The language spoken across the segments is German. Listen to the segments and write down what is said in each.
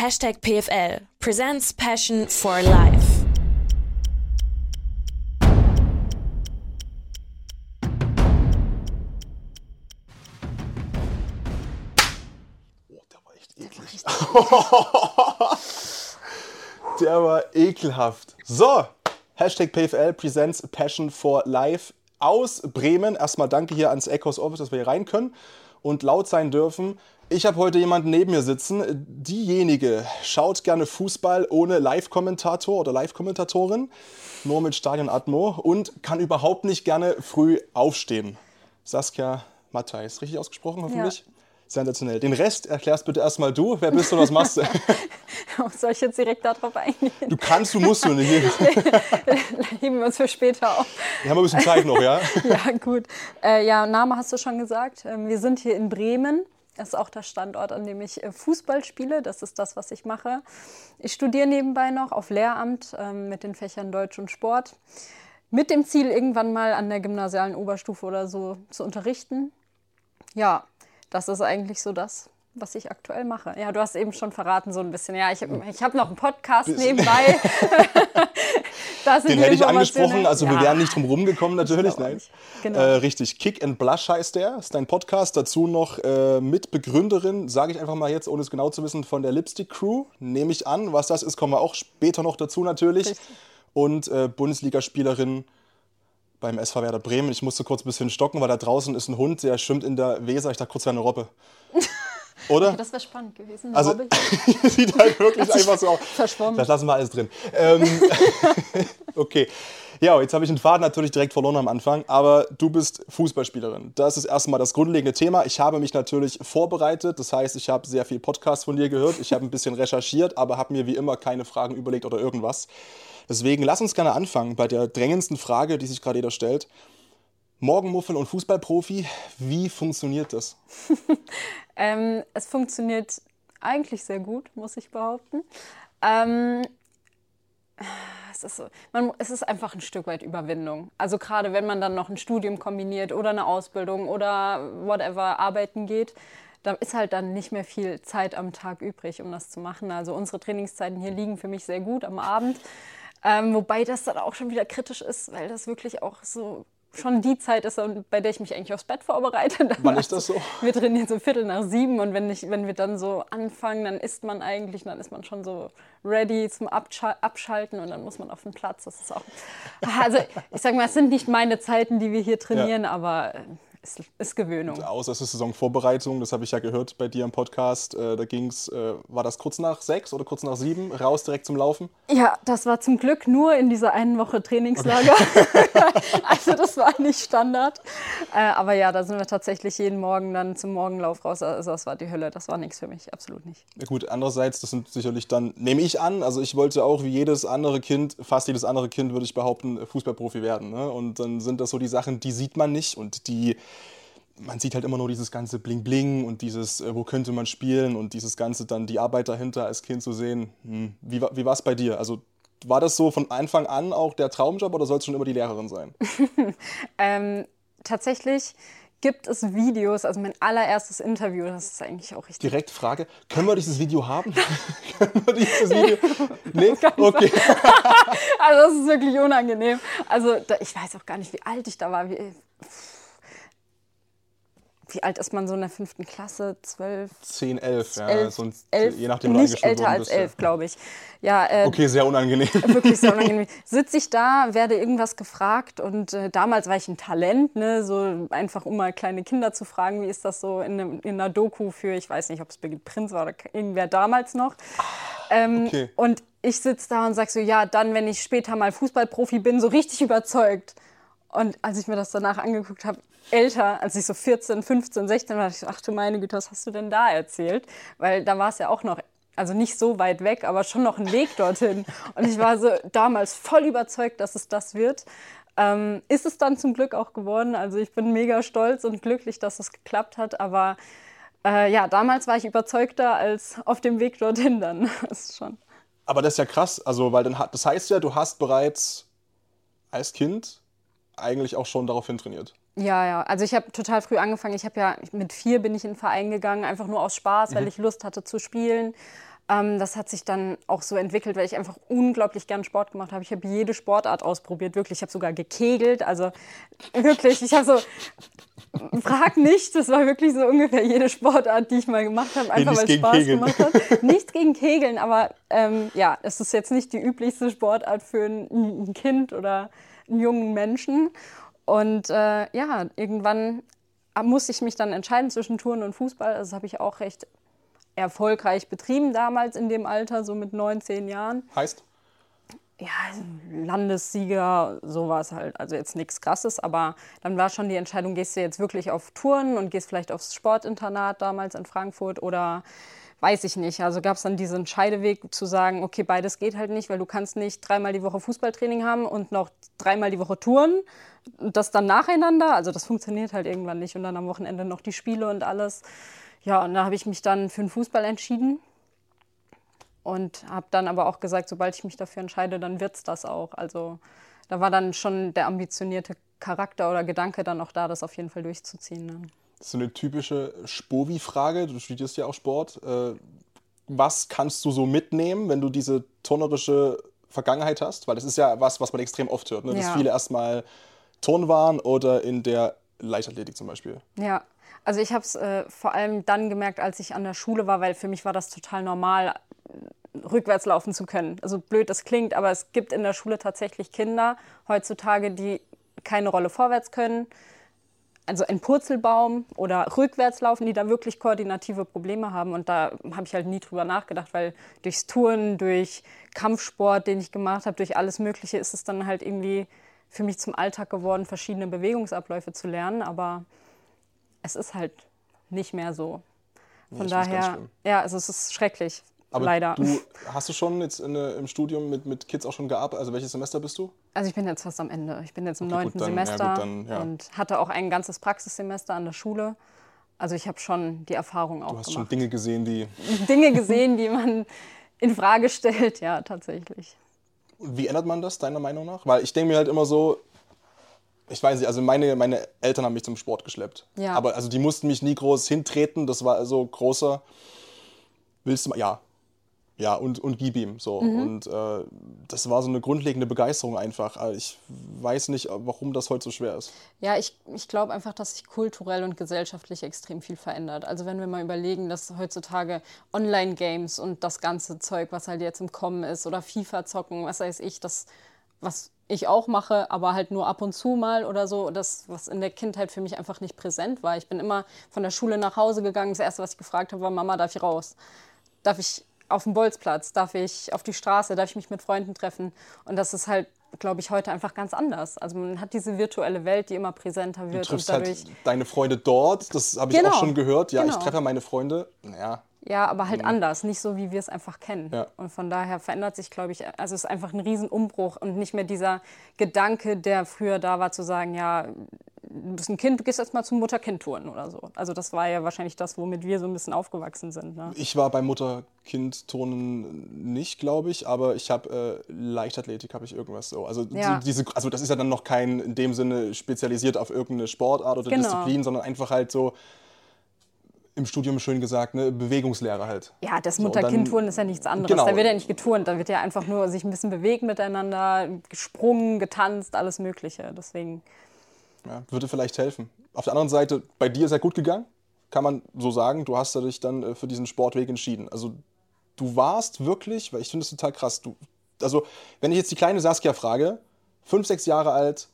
Hashtag PFL presents Passion for Life. Oh, der war echt eklig. der war ekelhaft. So, Hashtag PFL presents Passion for Life aus Bremen. Erstmal danke hier ans Echos Office, dass wir hier rein können und laut sein dürfen. Ich habe heute jemanden neben mir sitzen. Diejenige schaut gerne Fußball ohne Live-Kommentator oder Live-Kommentatorin, nur mit Stadion-Atmo und kann überhaupt nicht gerne früh aufstehen. Saskia Matthijs, richtig ausgesprochen hoffentlich? Ja. Sensationell. Den Rest erklärst bitte erstmal du. Wer bist du und was machst du? Soll ich jetzt direkt darauf eingehen? Du kannst, du musst du nicht. Heben wir uns für später auf. Wir haben ein bisschen Zeit noch, ja? ja, gut. Äh, ja, Name hast du schon gesagt. Ähm, wir sind hier in Bremen. Das ist auch der Standort, an dem ich äh, Fußball spiele. Das ist das, was ich mache. Ich studiere nebenbei noch auf Lehramt ähm, mit den Fächern Deutsch und Sport. Mit dem Ziel, irgendwann mal an der gymnasialen Oberstufe oder so zu unterrichten. Ja, das ist eigentlich so das, was ich aktuell mache. Ja, du hast eben schon verraten so ein bisschen. Ja, ich habe ich hab noch einen Podcast nebenbei. Den hätte ich angesprochen, also ja. wir wären nicht drum rumgekommen natürlich. Nein. Genau. Äh, richtig, Kick and Blush heißt der, ist dein Podcast. Dazu noch äh, Mitbegründerin, sage ich einfach mal jetzt, ohne es genau zu wissen, von der Lipstick Crew. Nehme ich an. Was das ist, kommen wir auch später noch dazu natürlich. Richtig. Und äh, Bundesligaspielerin beim SV Werder Bremen. Ich musste kurz ein bisschen stocken, weil da draußen ist ein Hund, der schwimmt in der Weser. Ich dachte kurz, wäre eine Robbe. Oder? Okay, das wäre spannend gewesen. Eine also, sieht halt wirklich einfach so aus. Verschwommen. Das lassen wir alles drin. Ähm, okay. Ja, jetzt habe ich den Faden natürlich direkt verloren am Anfang, aber du bist Fußballspielerin. Das ist erstmal das grundlegende Thema. Ich habe mich natürlich vorbereitet, das heißt, ich habe sehr viel Podcast von dir gehört, ich habe ein bisschen recherchiert, aber habe mir wie immer keine Fragen überlegt oder irgendwas. Deswegen lass uns gerne anfangen bei der drängendsten Frage, die sich gerade jeder stellt. Morgenmuffel und Fußballprofi, wie funktioniert das? ähm, es funktioniert eigentlich sehr gut, muss ich behaupten. Ähm, es, ist so, man, es ist einfach ein Stück weit Überwindung. Also gerade wenn man dann noch ein Studium kombiniert oder eine Ausbildung oder whatever arbeiten geht, da ist halt dann nicht mehr viel Zeit am Tag übrig, um das zu machen. Also unsere Trainingszeiten hier liegen für mich sehr gut am Abend. Ähm, wobei das dann auch schon wieder kritisch ist, weil das wirklich auch so schon die Zeit ist, bei der ich mich eigentlich aufs Bett vorbereite. Wann ist das so? Wir trainieren so Viertel nach sieben und wenn, ich, wenn wir dann so anfangen, dann isst man eigentlich, dann ist man schon so ready zum Abschalten und dann muss man auf den Platz. Das ist auch. Also ich sage mal, es sind nicht meine Zeiten, die wir hier trainieren, ja. aber äh, ist, ist Gewöhnung. Außer es ist Saisonvorbereitung, das habe ich ja gehört bei dir im Podcast. Äh, da ging es, äh, war das kurz nach sechs oder kurz nach sieben, raus direkt zum Laufen? Ja, das war zum Glück nur in dieser einen Woche Trainingslager. Okay. also das war nicht Standard. Äh, aber ja, da sind wir tatsächlich jeden Morgen dann zum Morgenlauf raus. Also das war die Hölle, das war nichts für mich, absolut nicht. Ja, gut, andererseits, das sind sicherlich dann, nehme ich an, also ich wollte auch wie jedes andere Kind, fast jedes andere Kind würde ich behaupten, Fußballprofi werden. Ne? Und dann sind das so die Sachen, die sieht man nicht und die man sieht halt immer nur dieses ganze Bling Bling und dieses, äh, wo könnte man spielen und dieses ganze dann die Arbeit dahinter als Kind zu sehen. Hm. Wie, wie war es bei dir? Also war das so von Anfang an auch der Traumjob oder soll es schon immer die Lehrerin sein? ähm, tatsächlich gibt es Videos, also mein allererstes Interview, das ist eigentlich auch richtig. Direkt Frage, können wir dieses Video haben? können wir dieses Video? Nee? Okay. also das ist wirklich unangenehm. Also da, ich weiß auch gar nicht, wie alt ich da war. Wie, wie alt ist man so in der fünften Klasse? Zwölf? Zehn, elf, ja. Elf, so elf, je nachdem, nicht älter als elf, glaube ich. Ja, äh, okay, sehr unangenehm. Wirklich sehr unangenehm. Sitze ich da, werde irgendwas gefragt und äh, damals war ich ein Talent, ne, so einfach um mal kleine Kinder zu fragen, wie ist das so in, ne, in einer Doku für, ich weiß nicht, ob es Birgit Prinz war oder irgendwer damals noch. Ähm, okay. Und ich sitze da und sage so, ja, dann, wenn ich später mal Fußballprofi bin, so richtig überzeugt. Und als ich mir das danach angeguckt habe, älter, als ich so 14, 15, 16 war, ich so, ach du meine Güte, was hast du denn da erzählt? Weil da war es ja auch noch, also nicht so weit weg, aber schon noch ein Weg dorthin. Und ich war so damals voll überzeugt, dass es das wird. Ähm, ist es dann zum Glück auch geworden. Also ich bin mega stolz und glücklich, dass es geklappt hat. Aber äh, ja, damals war ich überzeugter als auf dem Weg dorthin dann. Das ist schon. Aber das ist ja krass, also weil dann das heißt ja, du hast bereits als Kind eigentlich auch schon daraufhin trainiert. Ja, ja. Also ich habe total früh angefangen. Ich habe ja mit vier bin ich in den Verein gegangen, einfach nur aus Spaß, weil mhm. ich Lust hatte zu spielen. Ähm, das hat sich dann auch so entwickelt, weil ich einfach unglaublich gern Sport gemacht habe. Ich habe jede Sportart ausprobiert, wirklich. Ich habe sogar gekegelt, also wirklich. Ich habe so, frag nicht, das war wirklich so ungefähr jede Sportart, die ich mal gemacht habe, einfach weil es Spaß Kegeln. gemacht hat. Nichts gegen Kegeln, aber ähm, ja, es ist jetzt nicht die üblichste Sportart für ein, ein Kind oder jungen Menschen. Und äh, ja, irgendwann musste ich mich dann entscheiden zwischen Touren und Fußball. Also das habe ich auch recht erfolgreich betrieben damals in dem Alter, so mit neun, zehn Jahren. Heißt? Ja, Landessieger, sowas halt. Also jetzt nichts Krasses, aber dann war schon die Entscheidung, gehst du jetzt wirklich auf Touren und gehst vielleicht aufs Sportinternat damals in Frankfurt oder weiß ich nicht. Also gab es dann diesen Scheideweg zu sagen, okay, beides geht halt nicht, weil du kannst nicht dreimal die Woche Fußballtraining haben und noch dreimal die Woche Touren. Das dann nacheinander, also das funktioniert halt irgendwann nicht. Und dann am Wochenende noch die Spiele und alles. Ja, und da habe ich mich dann für den Fußball entschieden und habe dann aber auch gesagt, sobald ich mich dafür entscheide, dann wird es das auch. Also da war dann schon der ambitionierte Charakter oder Gedanke dann auch da, das auf jeden Fall durchzuziehen. Ne? Das ist so eine typische Spovi-Frage. Du studierst ja auch Sport. Äh, was kannst du so mitnehmen, wenn du diese turnerische Vergangenheit hast? Weil das ist ja was, was man extrem oft hört. Ne? Dass ja. viele erstmal Turn waren oder in der Leichtathletik zum Beispiel. Ja, also ich habe es äh, vor allem dann gemerkt, als ich an der Schule war, weil für mich war das total normal, rückwärts laufen zu können. Also blöd das klingt, aber es gibt in der Schule tatsächlich Kinder heutzutage, die keine Rolle vorwärts können. Also ein Purzelbaum oder rückwärts laufen, die da wirklich koordinative Probleme haben. Und da habe ich halt nie drüber nachgedacht, weil durchs Touren, durch Kampfsport, den ich gemacht habe, durch alles Mögliche ist es dann halt irgendwie für mich zum Alltag geworden, verschiedene Bewegungsabläufe zu lernen. Aber es ist halt nicht mehr so. Von nee, daher, ja, also es ist schrecklich. Aber leider. Du, hast du schon jetzt in, im Studium mit, mit Kids auch schon gearbeitet? Also welches Semester bist du? Also ich bin jetzt fast am Ende. Ich bin jetzt im neunten okay, Semester ja, dann, ja. und hatte auch ein ganzes Praxissemester an der Schule. Also ich habe schon die Erfahrung auch gemacht. Du hast gemacht. schon Dinge gesehen, die... Dinge gesehen, die man in Frage stellt, ja, tatsächlich. Wie ändert man das, deiner Meinung nach? Weil ich denke mir halt immer so, ich weiß nicht, also meine, meine Eltern haben mich zum Sport geschleppt. Ja. Aber also die mussten mich nie groß hintreten, das war also großer, willst du mal, ja, ja, und, und gib ihm so. Mhm. Und äh, das war so eine grundlegende Begeisterung einfach. Also ich weiß nicht, warum das heute so schwer ist. Ja, ich, ich glaube einfach, dass sich kulturell und gesellschaftlich extrem viel verändert. Also wenn wir mal überlegen, dass heutzutage Online-Games und das ganze Zeug, was halt jetzt im Kommen ist, oder FIFA zocken, was weiß ich, das, was ich auch mache, aber halt nur ab und zu mal oder so. Das, was in der Kindheit für mich einfach nicht präsent war. Ich bin immer von der Schule nach Hause gegangen. Das Erste, was ich gefragt habe, war, Mama, darf ich raus? Darf ich auf den Bolzplatz? Darf ich auf die Straße? Darf ich mich mit Freunden treffen? Und das ist halt, glaube ich, heute einfach ganz anders. Also man hat diese virtuelle Welt, die immer präsenter wird. Du triffst und halt dadurch halt deine Freunde dort. Das habe ich genau. auch schon gehört. Ja, genau. ich treffe meine Freunde. Naja, ja, aber halt mhm. anders, nicht so, wie wir es einfach kennen. Ja. Und von daher verändert sich, glaube ich, also es ist einfach ein Riesenumbruch und nicht mehr dieser Gedanke, der früher da war, zu sagen, ja, du bist ein Kind, du gehst jetzt mal zum Mutter-Kind-Touren oder so. Also das war ja wahrscheinlich das, womit wir so ein bisschen aufgewachsen sind. Ne? Ich war bei Mutter-Kind-Turnen nicht, glaube ich, aber ich habe äh, Leichtathletik, habe ich irgendwas so. Also, ja. diese, also das ist ja dann noch kein in dem Sinne spezialisiert auf irgendeine Sportart oder genau. Disziplin, sondern einfach halt so im Studium schön gesagt, ne, Bewegungslehre halt. Ja, das Mutter-Kind-Touren ist ja nichts anderes. Genau. Da wird ja nicht geturnt, da wird ja einfach nur sich ein bisschen bewegt miteinander, gesprungen, getanzt, alles Mögliche. Deswegen. Ja, würde vielleicht helfen. Auf der anderen Seite, bei dir ist ja gut gegangen, kann man so sagen. Du hast dich dann äh, für diesen Sportweg entschieden. Also du warst wirklich, weil ich finde es total krass. Du, also wenn ich jetzt die kleine Saskia frage, fünf, sechs Jahre alt,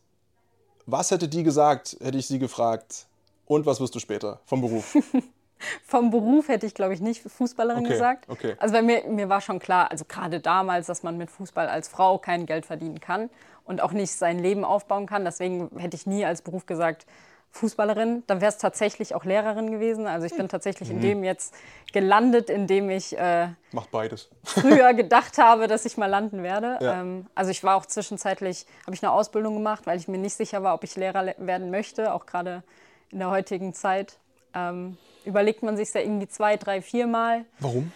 was hätte die gesagt, hätte ich sie gefragt. Und was wirst du später vom Beruf? Vom Beruf hätte ich, glaube ich, nicht Fußballerin okay, gesagt. Okay. Also bei mir, mir war schon klar, also gerade damals, dass man mit Fußball als Frau kein Geld verdienen kann und auch nicht sein Leben aufbauen kann. Deswegen hätte ich nie als Beruf gesagt, Fußballerin. Dann wäre es tatsächlich auch Lehrerin gewesen. Also ich bin tatsächlich mhm. in dem jetzt gelandet, in dem ich äh, Macht beides. früher gedacht habe, dass ich mal landen werde. Ja. Ähm, also ich war auch zwischenzeitlich, habe ich eine Ausbildung gemacht, weil ich mir nicht sicher war, ob ich Lehrer werden möchte, auch gerade in der heutigen Zeit. Ähm, überlegt man sich ja irgendwie zwei, drei, vier Mal. Warum?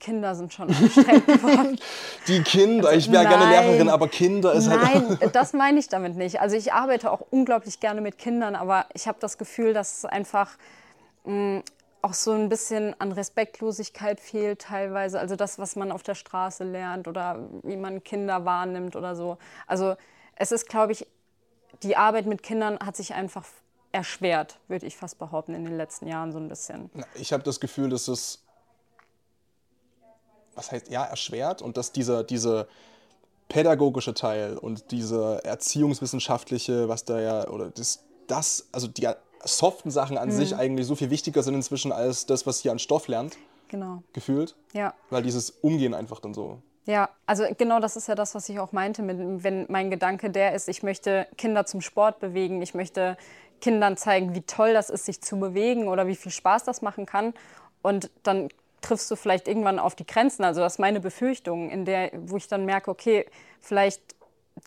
Kinder sind schon anstrengend geworden. Die Kinder, also, ich wäre gerne Lehrerin, aber Kinder ist nein, halt. Nein, das meine ich damit nicht. Also ich arbeite auch unglaublich gerne mit Kindern, aber ich habe das Gefühl, dass es einfach mh, mm, auch so ein bisschen an Respektlosigkeit fehlt teilweise. Also das, was man auf der Straße lernt oder wie man Kinder wahrnimmt oder so. Also es ist, glaube ich, die Arbeit mit Kindern hat sich einfach erschwert, würde ich fast behaupten, in den letzten Jahren so ein bisschen. Ich habe das Gefühl, dass es, was heißt, ja, erschwert und dass dieser, diese pädagogische Teil und diese erziehungswissenschaftliche, was da ja, oder das, das also die soften Sachen an mhm. sich eigentlich so viel wichtiger sind inzwischen als das, was hier an Stoff lernt. Genau. Gefühlt. Ja. Weil dieses Umgehen einfach dann so. Ja, also genau das ist ja das, was ich auch meinte, mit, wenn mein Gedanke der ist, ich möchte Kinder zum Sport bewegen, ich möchte Kindern zeigen, wie toll das ist, sich zu bewegen oder wie viel Spaß das machen kann. Und dann triffst du vielleicht irgendwann auf die Grenzen. Also das ist meine Befürchtung, in der, wo ich dann merke, okay, vielleicht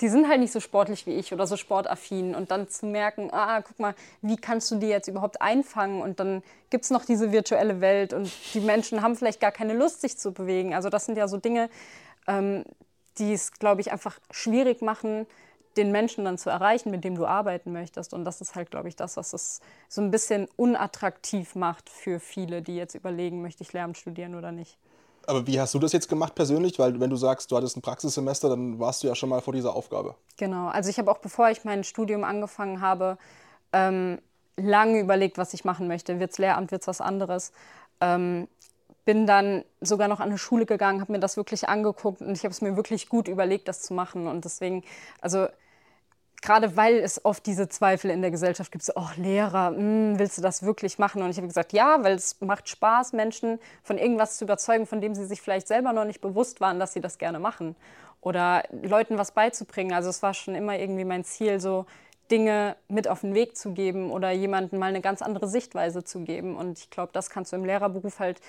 die sind halt nicht so sportlich wie ich oder so sportaffin. Und dann zu merken, ah, guck mal, wie kannst du die jetzt überhaupt einfangen? Und dann gibt es noch diese virtuelle Welt und die Menschen haben vielleicht gar keine Lust, sich zu bewegen. Also das sind ja so Dinge, ähm, die es, glaube ich, einfach schwierig machen, den Menschen dann zu erreichen, mit dem du arbeiten möchtest. Und das ist halt, glaube ich, das, was es so ein bisschen unattraktiv macht für viele, die jetzt überlegen, möchte ich Lehramt studieren oder nicht. Aber wie hast du das jetzt gemacht persönlich? Weil wenn du sagst, du hattest ein Praxissemester, dann warst du ja schon mal vor dieser Aufgabe. Genau. Also ich habe auch, bevor ich mein Studium angefangen habe, ähm, lange überlegt, was ich machen möchte. Wird es Lehramt, wird es was anderes? Ähm, bin dann sogar noch an eine Schule gegangen, habe mir das wirklich angeguckt und ich habe es mir wirklich gut überlegt, das zu machen. Und deswegen, also gerade weil es oft diese Zweifel in der Gesellschaft gibt, so, oh Lehrer, mh, hm, willst du das wirklich machen? Und ich habe gesagt, ja, weil es macht Spaß, Menschen von irgendwas zu überzeugen, von dem sie sich vielleicht selber noch nicht bewusst waren, dass sie das gerne machen. Oder Leuten was beizubringen. Also es war schon immer irgendwie mein Ziel, so Dinge mit auf den Weg zu geben oder jemandem mal eine ganz andere Sichtweise zu geben. Und ich glaube, das kannst du im Lehrerberuf halt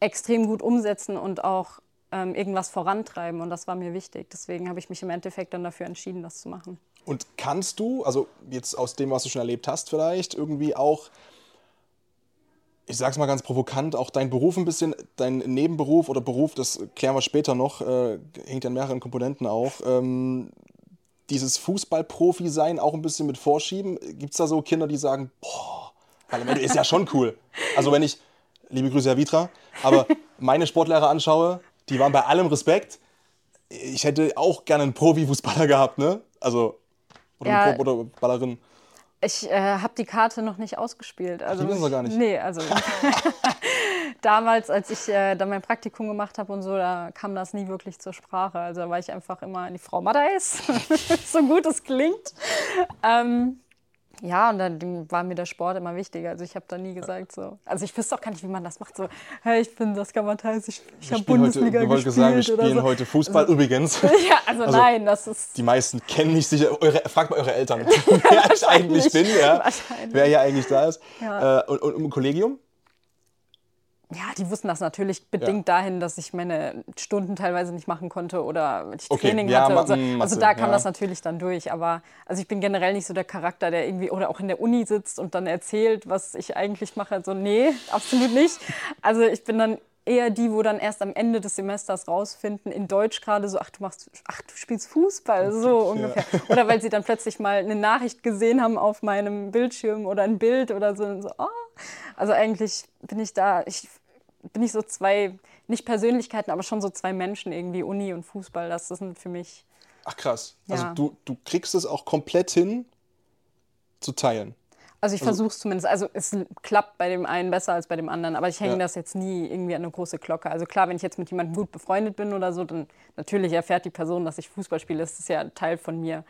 extrem gut umsetzen und auch ähm, irgendwas vorantreiben. Und das war mir wichtig. Deswegen habe ich mich im Endeffekt dann dafür entschieden, das zu machen. Und kannst du, also jetzt aus dem, was du schon erlebt hast, vielleicht irgendwie auch, ich sag's mal ganz provokant, auch dein Beruf ein bisschen, dein Nebenberuf oder Beruf, das klären wir später noch, äh, hängt an mehreren Komponenten auch, ähm, dieses Fußballprofi sein auch ein bisschen mit vorschieben? Gibt es da so Kinder, die sagen, boah, ist ja schon cool. Also wenn ich, liebe Grüße Herr Vitra, aber meine Sportlehrer anschaue, die waren bei allem Respekt. Ich hätte auch gerne einen Profifußballer gehabt, ne? Also oder, ja, oder Ballerin? Ich äh, habe die Karte noch nicht ausgespielt. Also, Ach, die wissen wir gar nicht. Nee, also damals, als ich äh, da mein Praktikum gemacht habe und so, da kam das nie wirklich zur Sprache. Also da war ich einfach immer die Frau Madeis, so gut es klingt. Ähm, ja, und dann war mir der Sport immer wichtiger. Also ich habe da nie gesagt so. Also ich wüsste auch gar nicht, wie man das macht. So, hey, ich bin das Gammateis, ich, ich habe Bundesliga heute, gespielt. Sagen, wir spielen so. heute Fußball also, übrigens. ja, also, also, nein, das ist... Die meisten kennen mich sicher. Eure, fragt mal eure Eltern, wer ich eigentlich bin, ja, wer hier eigentlich da ist. Ja. Äh, und, und im Kollegium? Ja, die wussten das natürlich bedingt ja. dahin, dass ich meine Stunden teilweise nicht machen konnte oder ich okay. Training ja, hatte. So. Mm, also da kam ja. das natürlich dann durch. Aber also ich bin generell nicht so der Charakter, der irgendwie oder auch in der Uni sitzt und dann erzählt, was ich eigentlich mache. So, nee, absolut nicht. Also ich bin dann eher die, wo dann erst am Ende des Semesters rausfinden, in Deutsch gerade so, ach du machst, ach du spielst Fußball, so ungefähr. Oder weil sie dann plötzlich mal eine Nachricht gesehen haben auf meinem Bildschirm oder ein Bild oder so. So oh. Also eigentlich bin ich da, ich bin ich so zwei, nicht Persönlichkeiten, aber schon so zwei Menschen irgendwie, Uni und Fußball. Das sind für mich. Ach krass. Also ja. Also du, du kriegst es auch komplett hin zu teilen. Also ich also, versuche es zumindest. Also es klappt bei dem einen besser als bei dem anderen, aber ich hänge ja. das jetzt nie irgendwie an eine große Glocke. Also klar, wenn ich jetzt mit jemandem gut befreundet bin oder so, dann natürlich erfährt die Person, dass ich Fußball spiele. Das ist ja Teil von mir.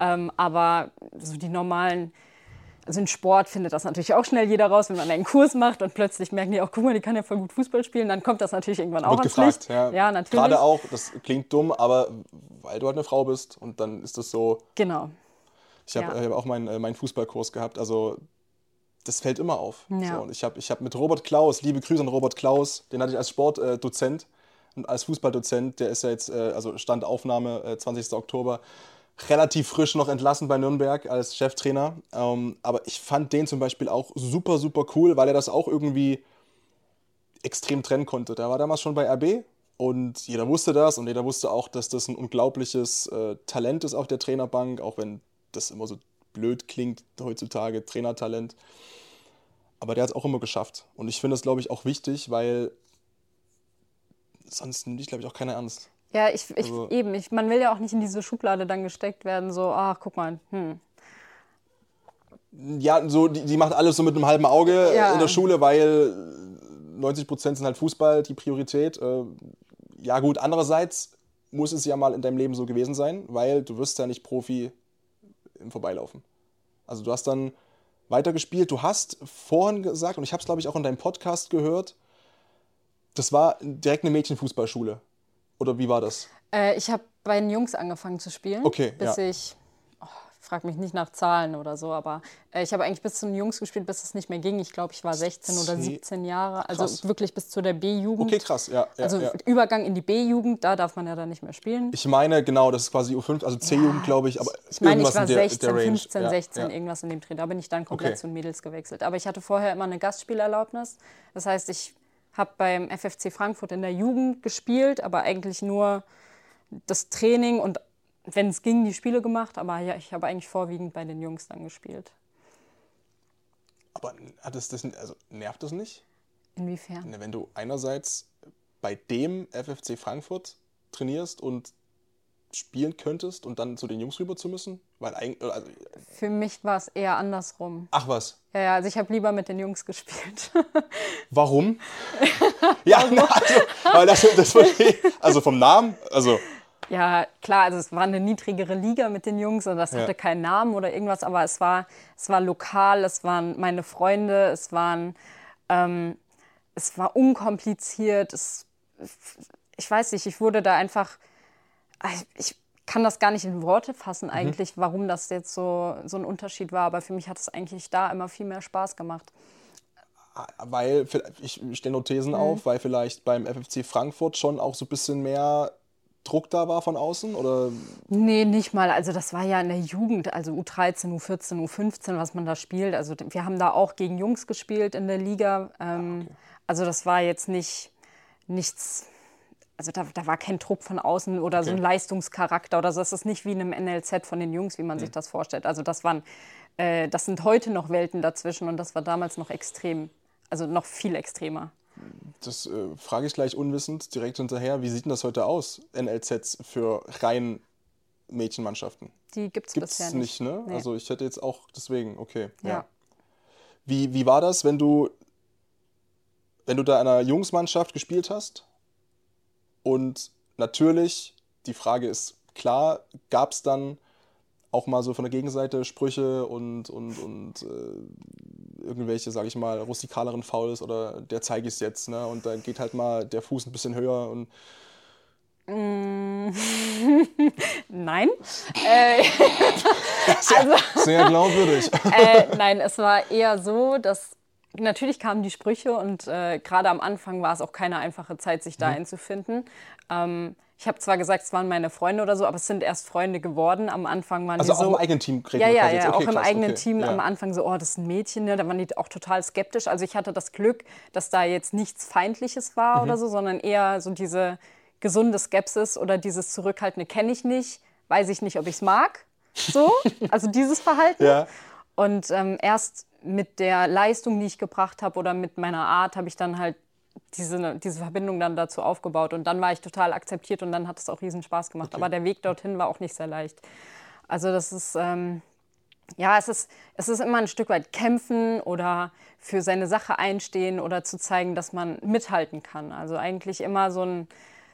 Ähm, aber so die normalen also in Sport findet das natürlich auch schnell jeder raus, wenn man einen Kurs macht und plötzlich merken die auch, guck mal, die kann ja voll gut Fußball spielen, dann kommt das natürlich irgendwann auch Wird ans gefragt, Licht. Ja. ja, natürlich. Gerade auch, das klingt dumm, aber weil du halt eine Frau bist und dann ist das so. Genau. Ich habe ja. hab auch meinen, äh, meinen Fußballkurs gehabt, also das fällt immer auf. Ja. So, und ich habe ich hab mit Robert Klaus, liebe Grüße an Robert Klaus, den hatte ich als Sportdozent und als Fußballdozent, der ist ja jetzt, äh, also Standaufnahme 20. Äh, Oktober, relativ frisch noch entlassen bei Nürnberg als Cheftrainer. Ähm, aber ich fand den zum Beispiel auch super, super cool, weil er das auch irgendwie extrem trennen konnte. Der war damals schon bei RB und jeder wusste das und jeder wusste auch, dass das ein unglaubliches äh, Talent ist auf der Trainerbank, auch wenn das immer so blöd klingt heutzutage, Trainertalent. Aber der hat es auch immer geschafft. Und ich finde das, glaube ich, auch wichtig, weil sonst nimmt dich, glaube ich, auch keiner ernst. Ja, ich, ich Also- eben, ich, man will ja auch nicht in diese Schublade dann gesteckt werden, so, ach, guck mal, hm. Ja, so, die, die macht alles so mit einem halben Auge Ja. in der Schule, weil 90 Prozent sind halt Fußball, die Priorität. Äh, ja, gut, andererseits muss es ja mal in deinem Leben so gewesen sein, weil du wirst ja nicht Profi im Vorbeilaufen. Also du hast dann weitergespielt. Du hast vorhin gesagt, und ich habe es, glaube ich, auch in deinem Podcast gehört, das war direkt eine Mädchenfußballschule. Oder wie war das? Äh, ich habe bei den Jungs angefangen zu spielen. Okay, Bis ja. ich, oh, frag mich nicht nach Zahlen oder so, aber äh, ich habe eigentlich bis zu den Jungs gespielt, bis es nicht mehr ging. Ich glaube, ich war 16 oder Zeh- 17 Jahre. Also Krass. wirklich bis zu der B-Jugend. Okay, krass, ja. ja, also ja. Übergang in die B-Jugend, da darf man ja dann nicht mehr spielen. Ich meine, genau, das ist quasi U5, also C-Jugend, glaube ich, aber Ich meine, ich irgendwas war in der, 16, der Range. 15, ja, 16, ja. irgendwas in dem Dreh. Da bin ich dann komplett Okay. zu den Mädels gewechselt. Aber ich hatte vorher immer eine Gastspielerlaubnis. Das heißt, ich habe beim FFC Frankfurt in der Jugend gespielt, aber eigentlich nur das Training und wenn es ging, die Spiele gemacht. Aber ja, ich habe eigentlich vorwiegend bei den Jungs dann gespielt. Aber hat es das, also nervt das nicht? Inwiefern? Ne, Wenn du einerseits bei dem FFC Frankfurt trainierst und spielen könntest und dann zu den Jungs rüber zu müssen? Weil eigentlich, also, Für mich war es eher andersrum. ach was, Ja, ja, also ich habe lieber mit den Jungs gespielt. warum? ja, na, also, weil das, das verstehe. Also vom Namen, also Ja, klar, also es war eine niedrigere Liga mit den Jungs und das Ja. hatte keinen Namen oder irgendwas, aber es war, es war lokal, es waren meine Freunde, es waren, ähm, es war unkompliziert, es, ich weiß nicht, ich wurde da einfach, ich kann das gar nicht in Worte fassen Mhm. eigentlich, warum das jetzt so, so ein Unterschied war, aber für mich hat es eigentlich da immer viel mehr Spaß gemacht. weil, ich stelle nur Mhm. Thesen auf, weil vielleicht beim FFC Frankfurt schon auch so ein bisschen mehr Druck da war von außen? Oder Nee, nicht mal. Also das war ja in der Jugend, also U13, U14, U15, was man da spielt. Also wir haben da auch gegen Jungs gespielt in der Liga. Ähm, Also das war jetzt nicht nichts, also da, da war kein Druck von außen oder so ein Okay. Leistungscharakter oder so. Das ist nicht wie in einem NLZ von den Jungs, wie man sich das vorstellt. Also das waren, äh, das sind heute noch Welten dazwischen und das war damals noch extrem, also noch viel extremer. das äh, frage ich gleich unwissend direkt hinterher. Wie sieht denn das heute aus, NLZs für rein Mädchenmannschaften? Die gibt es bisher nicht, nicht. ne? Nee. Also ich hätte jetzt auch deswegen, okay. Ja. Wie, wie war das, wenn du, wenn du da in einer Jungsmannschaft gespielt hast? Und natürlich, die Frage ist klar, gab es dann auch mal so von der Gegenseite Sprüche und, und, und äh, irgendwelche, sage ich mal, rustikaleren Fouls oder der zeige ich es jetzt, ne? Und dann geht halt mal der Fuß ein bisschen höher und Nein. Äh, sehr glaubwürdig. äh, nein, es war eher so, dass natürlich kamen die Sprüche und äh, gerade am Anfang war es auch keine einfache Zeit, sich da Mhm. einzufinden. Ähm, ich habe zwar gesagt, es waren meine Freunde oder so, aber es sind erst Freunde geworden. Am Anfang waren Also die auch so. im eigenen Team kriegt Ja, ja, ja, jetzt. auch Okay, im krass, eigenen okay. Team ja. am Anfang so, oh, das ist ein Mädchen, ne? da waren die auch total skeptisch. Also ich hatte das Glück, dass da jetzt nichts Feindliches war Mhm. oder so, sondern eher so diese gesunde Skepsis oder dieses Zurückhaltende kenne ich nicht, weiß ich nicht, ob ich es mag. So, also dieses Verhalten. Ja. Und ähm, erst mit der Leistung, die ich gebracht habe oder mit meiner Art, habe ich dann halt diese, diese Verbindung dann dazu aufgebaut. Und dann war ich total akzeptiert und dann hat es auch riesen Spaß gemacht. Aber der Weg dorthin war auch nicht sehr leicht. Also das ist, ähm, ja, es ist, es ist immer ein Stück weit kämpfen oder für seine Sache einstehen oder zu zeigen, dass man mithalten kann. Also eigentlich immer so ein,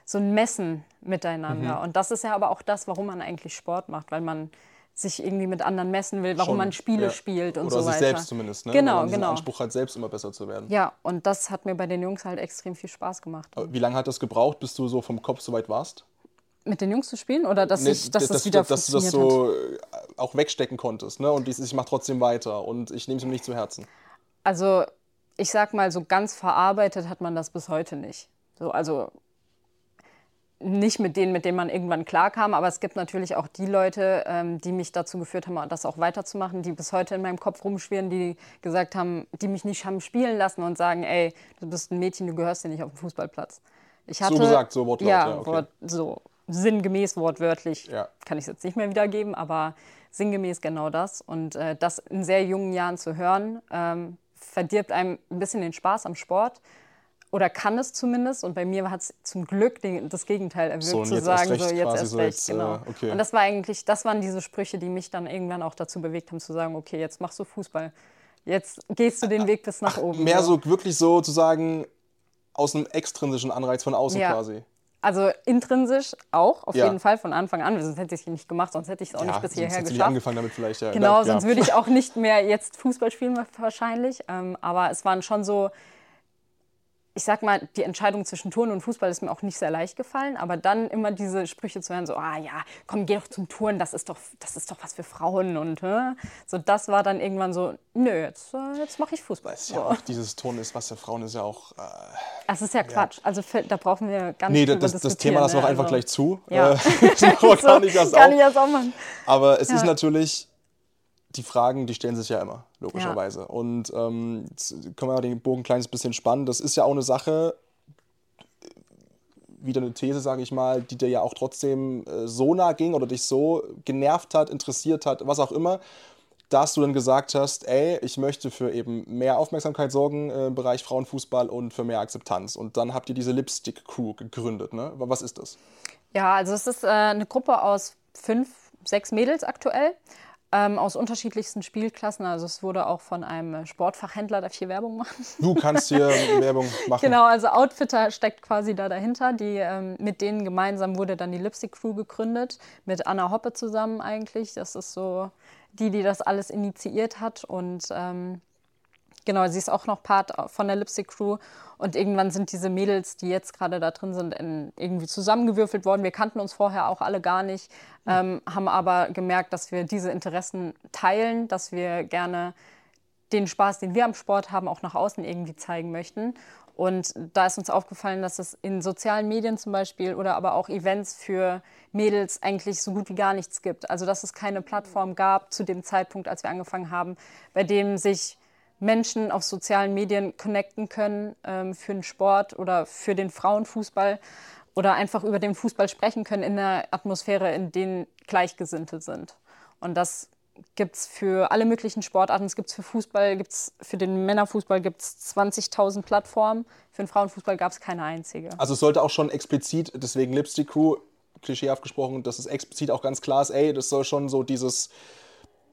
so ein Messen miteinander. Und das ist ja aber auch das, warum man eigentlich Sport macht, weil man sich irgendwie mit anderen messen will, warum Schon, man Spiele ja. spielt und Oder so sich weiter. selbst zumindest, ne? Genau, Weil man genau. Anspruch hat, selbst immer besser zu werden. Ja, und das hat mir bei den Jungs halt extrem viel Spaß gemacht. Aber Wie lange hat das gebraucht, bis du so vom Kopf so weit warst? Mit den Jungs zu spielen oder dass, Nee, ich, dass das, dass, wieder dass du das funktioniert hat? so äh, auch wegstecken konntest, ne? Und dieses, ich mache trotzdem weiter und ich nehme es mir nicht zu Herzen. Also ich sag mal, so ganz verarbeitet hat man das bis heute nicht. So, also nicht mit denen, mit denen man irgendwann klarkam, aber es gibt natürlich auch die Leute, ähm, die mich dazu geführt haben, das auch weiterzumachen, die bis heute in meinem Kopf rumschwirren, die gesagt haben, die mich nicht haben spielen lassen und sagen, ey, du bist ein Mädchen, du gehörst hier nicht auf den Fußballplatz. Ich hatte, gesagt, so wortlaut, ja, ja, okay. Wort, so sinngemäß wortwörtlich, Ja. kann ich es jetzt nicht mehr wiedergeben, aber sinngemäß genau das. Und äh, das in sehr jungen Jahren zu hören, ähm, verdirbt einem ein bisschen den Spaß am Sport. Oder kann es zumindest. Und bei mir hat es zum Glück den, das Gegenteil erwirkt, So, zu sagen, so jetzt erst so recht. äh, genau. okay. Und das war eigentlich, das waren diese Sprüche, die mich dann irgendwann auch dazu bewegt haben, zu sagen, okay, jetzt machst du Fußball. Jetzt gehst du den Weg bis nach oben. Mehr so wirklich so zu sagen, aus einem extrinsischen Anreiz von außen Ja. quasi. Also intrinsisch auch, auf Ja. jeden Fall von Anfang an. Sonst hätte ich es nicht gemacht, sonst hätte ich es auch nicht bis hierher geschafft. angefangen damit vielleicht, ja. Genau, ja. sonst würde ich auch nicht mehr jetzt Fußball spielen wahrscheinlich. Ähm, aber es waren schon so, ich sag mal, die Entscheidung zwischen Turnen und Fußball ist mir auch nicht sehr leicht gefallen. Aber dann immer diese Sprüche zu hören, so, ah ja, komm, geh doch zum Turnen, das ist doch, das ist doch was für Frauen. Und äh, so, das war dann irgendwann so, nö, jetzt, äh, jetzt mache ich Fußball. Ja, So. auch dieses Ton ist, was der Frauen ist ja auch. Äh, Das ist ja Quatsch. Also für, da brauchen wir gar nee, nicht das, das, das Thema lassen wir ne? auch einfach Also- gleich zu. Ja. Äh, das wir gar nicht erst Gar auf. nicht erst auch machen. Aber es ist Ja. natürlich, die Fragen, die stellen sich ja immer, logischerweise. Und ähm, jetzt können wir den Bogen ein kleines bisschen spannen. Das ist ja auch eine Sache, wieder eine These, sage ich mal, die dir ja auch trotzdem äh, so nah ging oder dich so genervt hat, interessiert hat, was auch immer, dass du dann gesagt hast, ey, ich möchte für eben mehr Aufmerksamkeit sorgen äh, im Bereich Frauenfußball und für mehr Akzeptanz. Und dann habt ihr diese Lipstick Crew gegründet, ne? Was ist das? Ja, also es ist äh, eine Gruppe aus fünf, sechs Mädels aktuell. Ähm, aus unterschiedlichsten Spielklassen. Also es wurde auch von einem Sportfachhändler, darf ich hier Werbung machen? Du kannst hier Werbung machen. Genau, also Outfitter steckt quasi da dahinter. Die, ähm, mit denen gemeinsam wurde dann die Lipstick Crew gegründet, mit Anna Hoppe zusammen eigentlich. Das ist so die, die das alles initiiert hat. Und ähm, genau, sie ist auch noch Part von der Lipstick Crew. Und irgendwann sind diese Mädels, die jetzt gerade da drin sind, in, irgendwie zusammengewürfelt worden. Wir kannten uns vorher auch alle gar nicht, ähm, haben aber gemerkt, dass wir diese Interessen teilen, dass wir gerne den Spaß, den wir am Sport haben, auch nach außen irgendwie zeigen möchten. Und da ist uns aufgefallen, dass es in sozialen Medien zum Beispiel oder aber auch Events für Mädels eigentlich so gut wie gar nichts gibt. Also dass es keine Plattform gab zu dem Zeitpunkt, als wir angefangen haben, bei dem sich Menschen auf sozialen Medien connecten können ähm, für den Sport oder für den Frauenfußball oder einfach über den Fußball sprechen können in einer Atmosphäre, in denen Gleichgesinnte sind. Und das gibt es für alle möglichen Sportarten. Es gibt für Fußball, gibt's für den Männerfußball gibt es 20.000 Plattformen. Für den Frauenfußball gab es keine einzige. Also es sollte auch schon explizit, deswegen Lipstick Crew, klischeehaft gesprochen, dass es explizit auch ganz klar ist, ey, das soll schon so dieses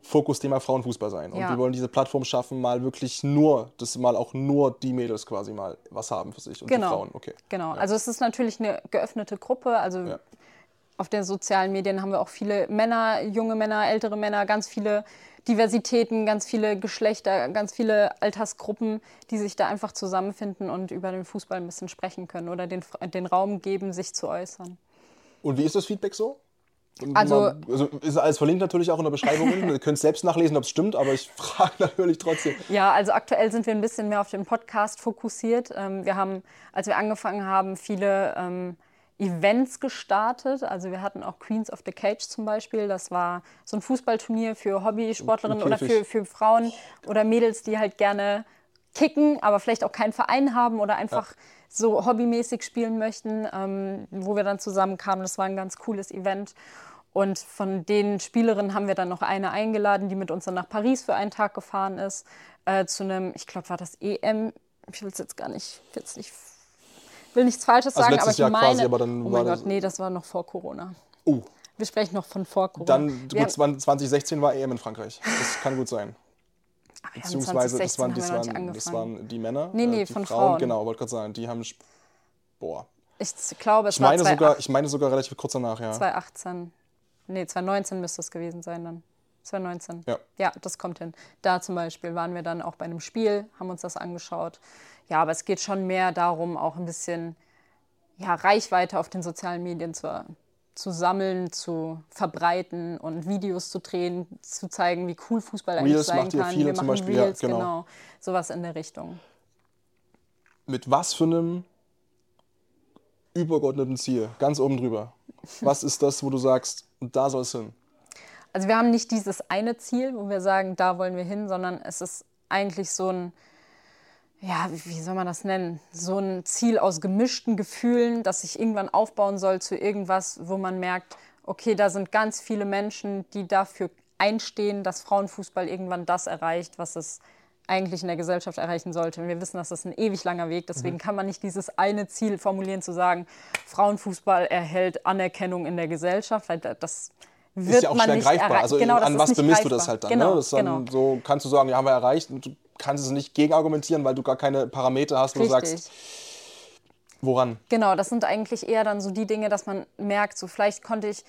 Fokusthema Frauenfußball sein. Und Ja. wir wollen diese Plattform schaffen, mal wirklich nur, dass mal auch nur die Mädels quasi mal was haben für sich und Genau. die Frauen. Okay. Genau. Also es ist natürlich eine geöffnete Gruppe. Also Ja. auf den sozialen Medien haben wir auch viele Männer, junge Männer, ältere Männer, ganz viele Diversitäten, ganz viele Geschlechter, ganz viele Altersgruppen, die sich da einfach zusammenfinden und über den Fußball ein bisschen sprechen können oder den, den Raum geben, sich zu äußern. Und wie ist das Feedback so? Also- also ist alles verlinkt natürlich auch in der Beschreibung. unten. Ihr könnt selbst nachlesen, ob es stimmt, aber ich frage natürlich trotzdem. Ja, also aktuell sind wir ein bisschen mehr auf den Podcast fokussiert. Ähm, wir haben, als wir angefangen haben, viele ähm, Events gestartet. Also wir hatten auch Queens of the Cage zum Beispiel. Das war so ein Fußballturnier für Hobbysportlerinnen oder für, für Frauen oder Mädels, die halt gerne kicken, aber vielleicht auch keinen Verein haben oder einfach so hobbymäßig spielen möchten, ähm, wo wir dann zusammenkamen. Das war ein ganz cooles Event. Und von den Spielerinnen haben wir dann noch eine eingeladen, die mit uns dann nach Paris für einen Tag gefahren ist, äh, zu einem, ich glaube, war das EM. Ich will es jetzt gar nicht, ich will's nicht, will nichts Falsches Also sagen, aber ich Jahr meine, quasi, aber dann oh mein Gott, nee, das war noch vor Corona. Oh, Wir sprechen noch von vor Corona. dann, gut, 2016 war EM in Frankreich. Das kann gut sein. Haben, Beziehungsweise, das 2016 waren, das, waren, das waren die Männer. Nee, nee, äh, von Frauen. Frauen. Genau, wollte gerade sagen, die haben. Boah. Ich glaube, es Ich meine, war sogar, ich meine sogar relativ kurz danach, ja. 2018. Nee, 2019 müsste es gewesen sein dann. 2019. Ja. ja, das kommt hin. Da zum Beispiel waren wir dann auch bei einem Spiel, haben uns das angeschaut. Ja, aber es geht schon mehr darum, auch ein bisschen ja, Reichweite auf den sozialen Medien zu, zu sammeln, zu verbreiten und Videos zu drehen, zu zeigen, wie cool Fußball eigentlich Reels sein macht ihr kann. viele wir zum machen Beispiel, ja, Reels, genau. genau. Sowas in der Richtung. Mit was für einem übergeordneten Ziel? Ganz oben drüber. Was ist das, wo du sagst, und da soll es hin? Also wir haben nicht dieses eine Ziel, wo wir sagen, da wollen wir hin, sondern es ist eigentlich so ein, ja, wie soll man das nennen? So ein Ziel aus gemischten Gefühlen, das sich irgendwann aufbauen soll zu irgendwas, wo man merkt, okay, da sind ganz viele Menschen, die dafür einstehen, dass Frauenfußball irgendwann das erreicht, was es eigentlich in der Gesellschaft erreichen sollte. Und wir wissen, dass das ein ewig langer Weg. Deswegen Mhm. kann man nicht dieses eine Ziel formulieren, zu sagen, Frauenfußball erhält Anerkennung in der Gesellschaft, weil da- das wird Ist ja auch man schwer nicht greifbar. erreichen. Also genau, das an was bemisst du greifbar. das halt dann? Genau, ne? das ist dann genau. So kannst du sagen, ja, haben wir erreicht. Und du kannst es nicht gegenargumentieren, weil du gar keine Parameter hast, wo du Richtig. sagst, woran. Genau, das sind eigentlich eher dann so die Dinge, dass man merkt, so vielleicht konnte ich.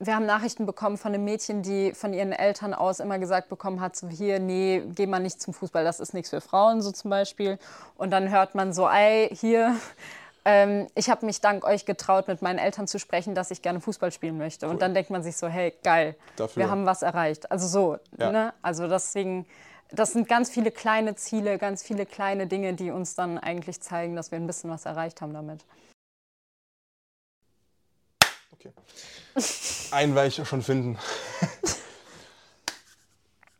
Wir haben Nachrichten bekommen von einem Mädchen, die von ihren Eltern aus immer gesagt bekommen hat, so hier, nee, geh mal nicht zum Fußball, das ist nichts für Frauen, so zum Beispiel. Und dann hört man so, ey, hier, ähm, ich habe mich dank euch getraut, mit meinen Eltern zu sprechen, dass ich gerne Fußball spielen möchte. Und dann denkt man sich so, hey, geil, Dafür. wir haben was erreicht. Also so, Ja. ne? Also deswegen, das sind ganz viele kleine Ziele, ganz viele kleine Dinge, die uns dann eigentlich zeigen, dass wir ein bisschen was erreicht haben damit. Okay. Einen werde ich schon finden.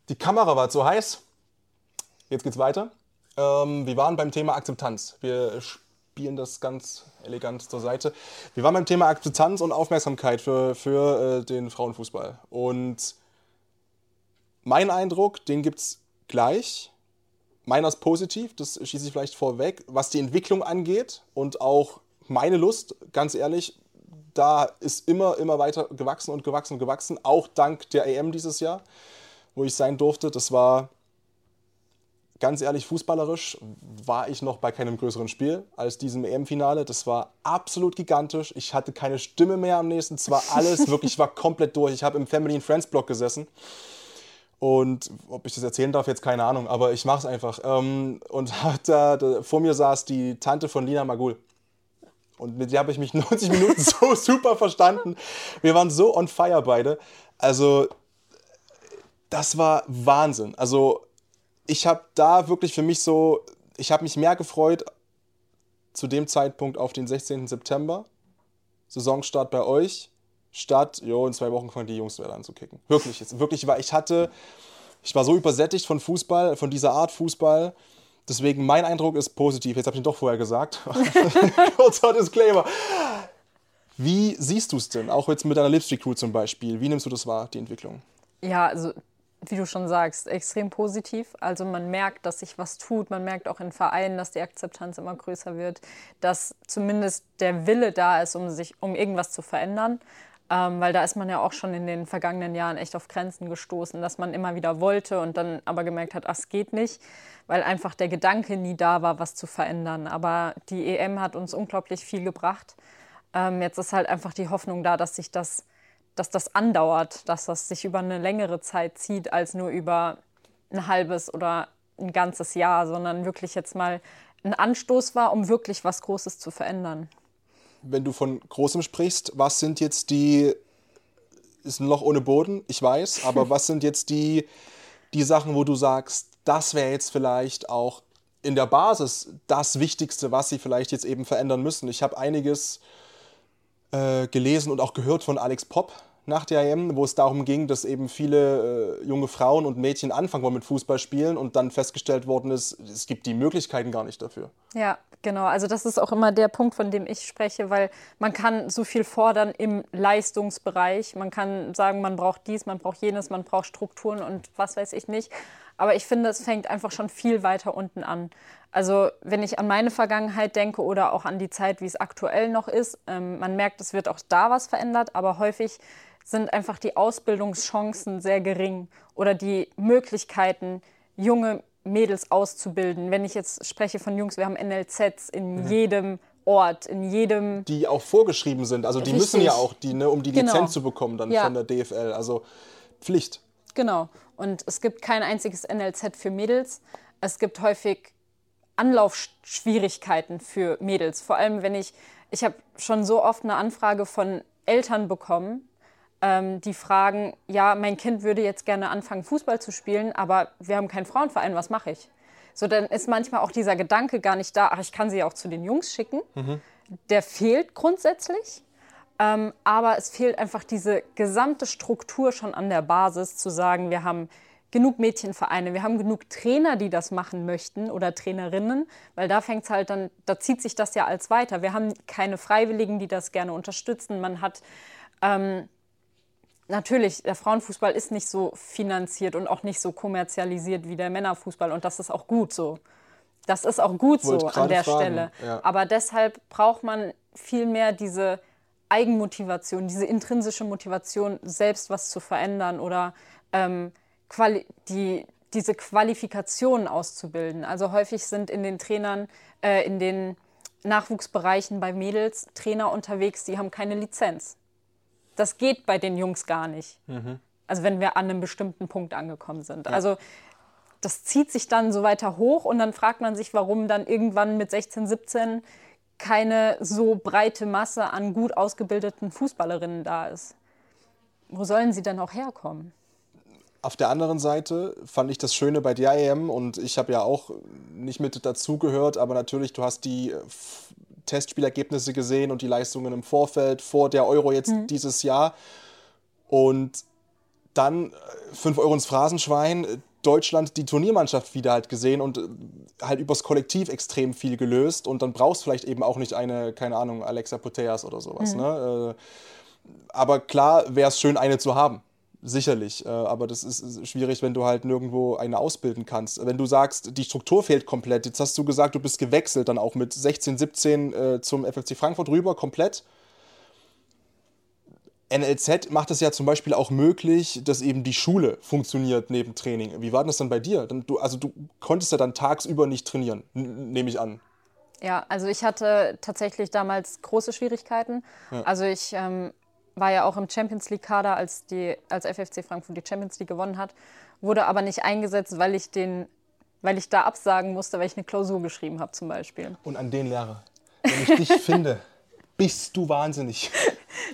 Die Kamera war zu heiß. Jetzt geht's weiter. Ähm, wir waren beim Thema Akzeptanz. Wir spielen das ganz elegant zur Seite. Wir waren beim Thema Akzeptanz und Aufmerksamkeit für, für äh, den Frauenfußball. Und mein Eindruck, den gibt's gleich. Meiner ist positiv, das schieße ich vielleicht vorweg. Was die Entwicklung angeht und auch meine Lust, ganz ehrlich, da ist immer, immer weiter gewachsen und gewachsen und gewachsen. Auch dank der EM dieses Jahr, wo ich sein durfte. Das war ganz ehrlich, fußballerisch war ich noch bei keinem größeren Spiel als diesem EM-Finale. Das war absolut gigantisch. Ich hatte keine Stimme mehr am nächsten. Es war alles wirklich, ich war komplett durch. Ich habe im Family and Friends Blog gesessen. Und ob ich das erzählen darf, jetzt keine Ahnung, aber ich mache es einfach. Ähm, und da, da, vor mir saß die Tante von Lina Magul. Und mit der habe ich mich 90 Minuten so super verstanden. Wir waren so on fire beide. Also, das war Wahnsinn. Also, ich habe da wirklich für mich so, ich habe mich mehr gefreut zu dem Zeitpunkt auf den 16. September, Saisonstart bei euch, statt, jo, in zwei Wochen fangen die Jungs wieder an zu kicken. Wirklich, jetzt, wirklich war, ich hatte, ich war so übersättigt von Fußball, von dieser Art Fußball. Deswegen, mein Eindruck ist positiv. Jetzt habe ich ihn doch vorher gesagt. Kurzer Disclaimer. Wie siehst du es denn? Auch jetzt mit deiner Lipstick Crew zum Beispiel. Wie nimmst du das wahr, die Entwicklung? Ja, also wie du schon sagst, extrem positiv. Also man merkt, dass sich was tut. Man merkt auch in Vereinen, dass die Akzeptanz immer größer wird, dass zumindest der Wille da ist, um sich, um irgendwas zu verändern. Ähm, weil da ist man ja auch schon in den vergangenen Jahren echt auf Grenzen gestoßen, dass man immer wieder wollte und dann aber gemerkt hat, ach, es geht nicht, weil einfach der Gedanke nie da war, was zu verändern. Aber die EM hat uns unglaublich viel gebracht. Ähm, jetzt ist halt einfach die Hoffnung da, dass sich das dass das andauert, dass das sich über eine längere Zeit zieht, als nur über ein halbes oder ein ganzes Jahr, sondern wirklich jetzt mal ein Anstoß war, um wirklich was Großes zu verändern. Wenn du von Großem sprichst, was sind jetzt die, ist ein Loch ohne Boden, ich weiß, aber was sind jetzt die, die Sachen, wo du sagst, das wäre jetzt vielleicht auch in der Basis das Wichtigste, was sie vielleicht jetzt eben verändern müssen? Ich habe einiges äh, gelesen und auch gehört von Alex Popp nach der EM, wo es darum ging, dass eben viele äh, junge Frauen und Mädchen anfangen wollen mit Fußball spielen und dann festgestellt worden ist, es gibt die Möglichkeiten gar nicht dafür. Ja, genau. Also das ist auch immer der Punkt, von dem ich spreche, weil man kann so viel fordern im Leistungsbereich. Man kann sagen, man braucht dies, man braucht jenes, man braucht Strukturen und was weiß ich nicht. Aber ich finde, es fängt einfach schon viel weiter unten an. Also wenn ich an meine Vergangenheit denke oder auch an die Zeit, wie es aktuell noch ist, ähm, man merkt, es wird auch da was verändert, aber häufig sind einfach die Ausbildungschancen sehr gering oder die Möglichkeiten, junge Mädels auszubilden. Wenn ich jetzt spreche von Jungs, wir haben NLZs in Mhm. jedem Ort, in jedem Die auch vorgeschrieben sind, also die Richtig. müssen ja auch, die, ne, um die Genau. Lizenz zu bekommen dann Ja. von der DFL, also Pflicht. Genau. Und es gibt kein einziges NLZ für Mädels. Es gibt häufig Anlaufschwierigkeiten für Mädels. Vor allem, wenn ich, ich habe schon so oft eine Anfrage von Eltern bekommen, ähm, die fragen, ja, mein Kind würde jetzt gerne anfangen, Fußball zu spielen, aber wir haben keinen Frauenverein, was mache ich? So, dann ist manchmal auch dieser Gedanke gar nicht da, ach, ich kann sie auch zu den Jungs schicken. Der fehlt grundsätzlich. Ähm, aber es fehlt einfach diese gesamte Struktur schon an der Basis, zu sagen, wir haben genug Mädchenvereine, wir haben genug Trainer, die das machen möchten oder Trainerinnen, weil da fängt es halt dann, da zieht sich das ja als weiter. Wir haben keine Freiwilligen, die das gerne unterstützen. Man hat ähm, natürlich, der Frauenfußball ist nicht so finanziert und auch nicht so kommerzialisiert wie der Männerfußball und das ist auch gut so. Das ist auch gut so an der fragen, Stelle. ja. Aber deshalb braucht man viel mehr diese Eigenmotivation, diese intrinsische Motivation, selbst was zu verändern oder ähm, quali die, diese Qualifikationen auszubilden. Also häufig sind in den Trainern, äh, in den Nachwuchsbereichen bei Mädels Trainer unterwegs, die haben keine Lizenz. Das geht bei den Jungs gar nicht. Also wenn wir an einem bestimmten Punkt angekommen sind. Also das zieht sich dann so weiter hoch und dann fragt man sich, warum dann irgendwann mit 16, 17 keine so breite Masse an gut ausgebildeten Fußballerinnen da ist. Wo sollen sie denn auch herkommen? Auf der anderen Seite fand ich das Schöne bei der EM und ich habe ja auch nicht mit dazugehört, aber natürlich, du hast die äh, Testspielergebnisse gesehen und die Leistungen im Vorfeld vor der Euro jetzt dieses Jahr. Und dann 5 Euro ins Phrasenschwein, äh, Deutschland die Turniermannschaft wieder halt gesehen und äh, halt übers Kollektiv extrem viel gelöst. Und dann brauchst du vielleicht eben auch nicht eine, keine Ahnung, Alexa Puteas oder sowas. Ne? Äh, aber klar wäre es schön, eine zu haben. Sicherlich. Äh, aber das ist schwierig, wenn du halt nirgendwo eine ausbilden kannst. Wenn du sagst, die Struktur fehlt komplett. Jetzt hast du gesagt, du bist gewechselt, dann auch mit 16, 17 äh, zum FFC Frankfurt rüber, komplett. NLZ macht es ja zum Beispiel auch möglich, dass eben die Schule funktioniert neben Training. Wie war denn das dann bei dir? Du, also du konntest ja dann tagsüber nicht trainieren, nehme ich an. Ja, also ich hatte tatsächlich damals große Schwierigkeiten. Also ich ähm, war ja auch im Champions League-Kader, als, die, als FFC Frankfurt die Champions League gewonnen hat, wurde aber nicht eingesetzt, weil ich, den, weil ich da absagen musste, weil ich eine Klausur geschrieben habe zum Beispiel. Und an den Lehrer, wenn ich dich finde, bist du wahnsinnig.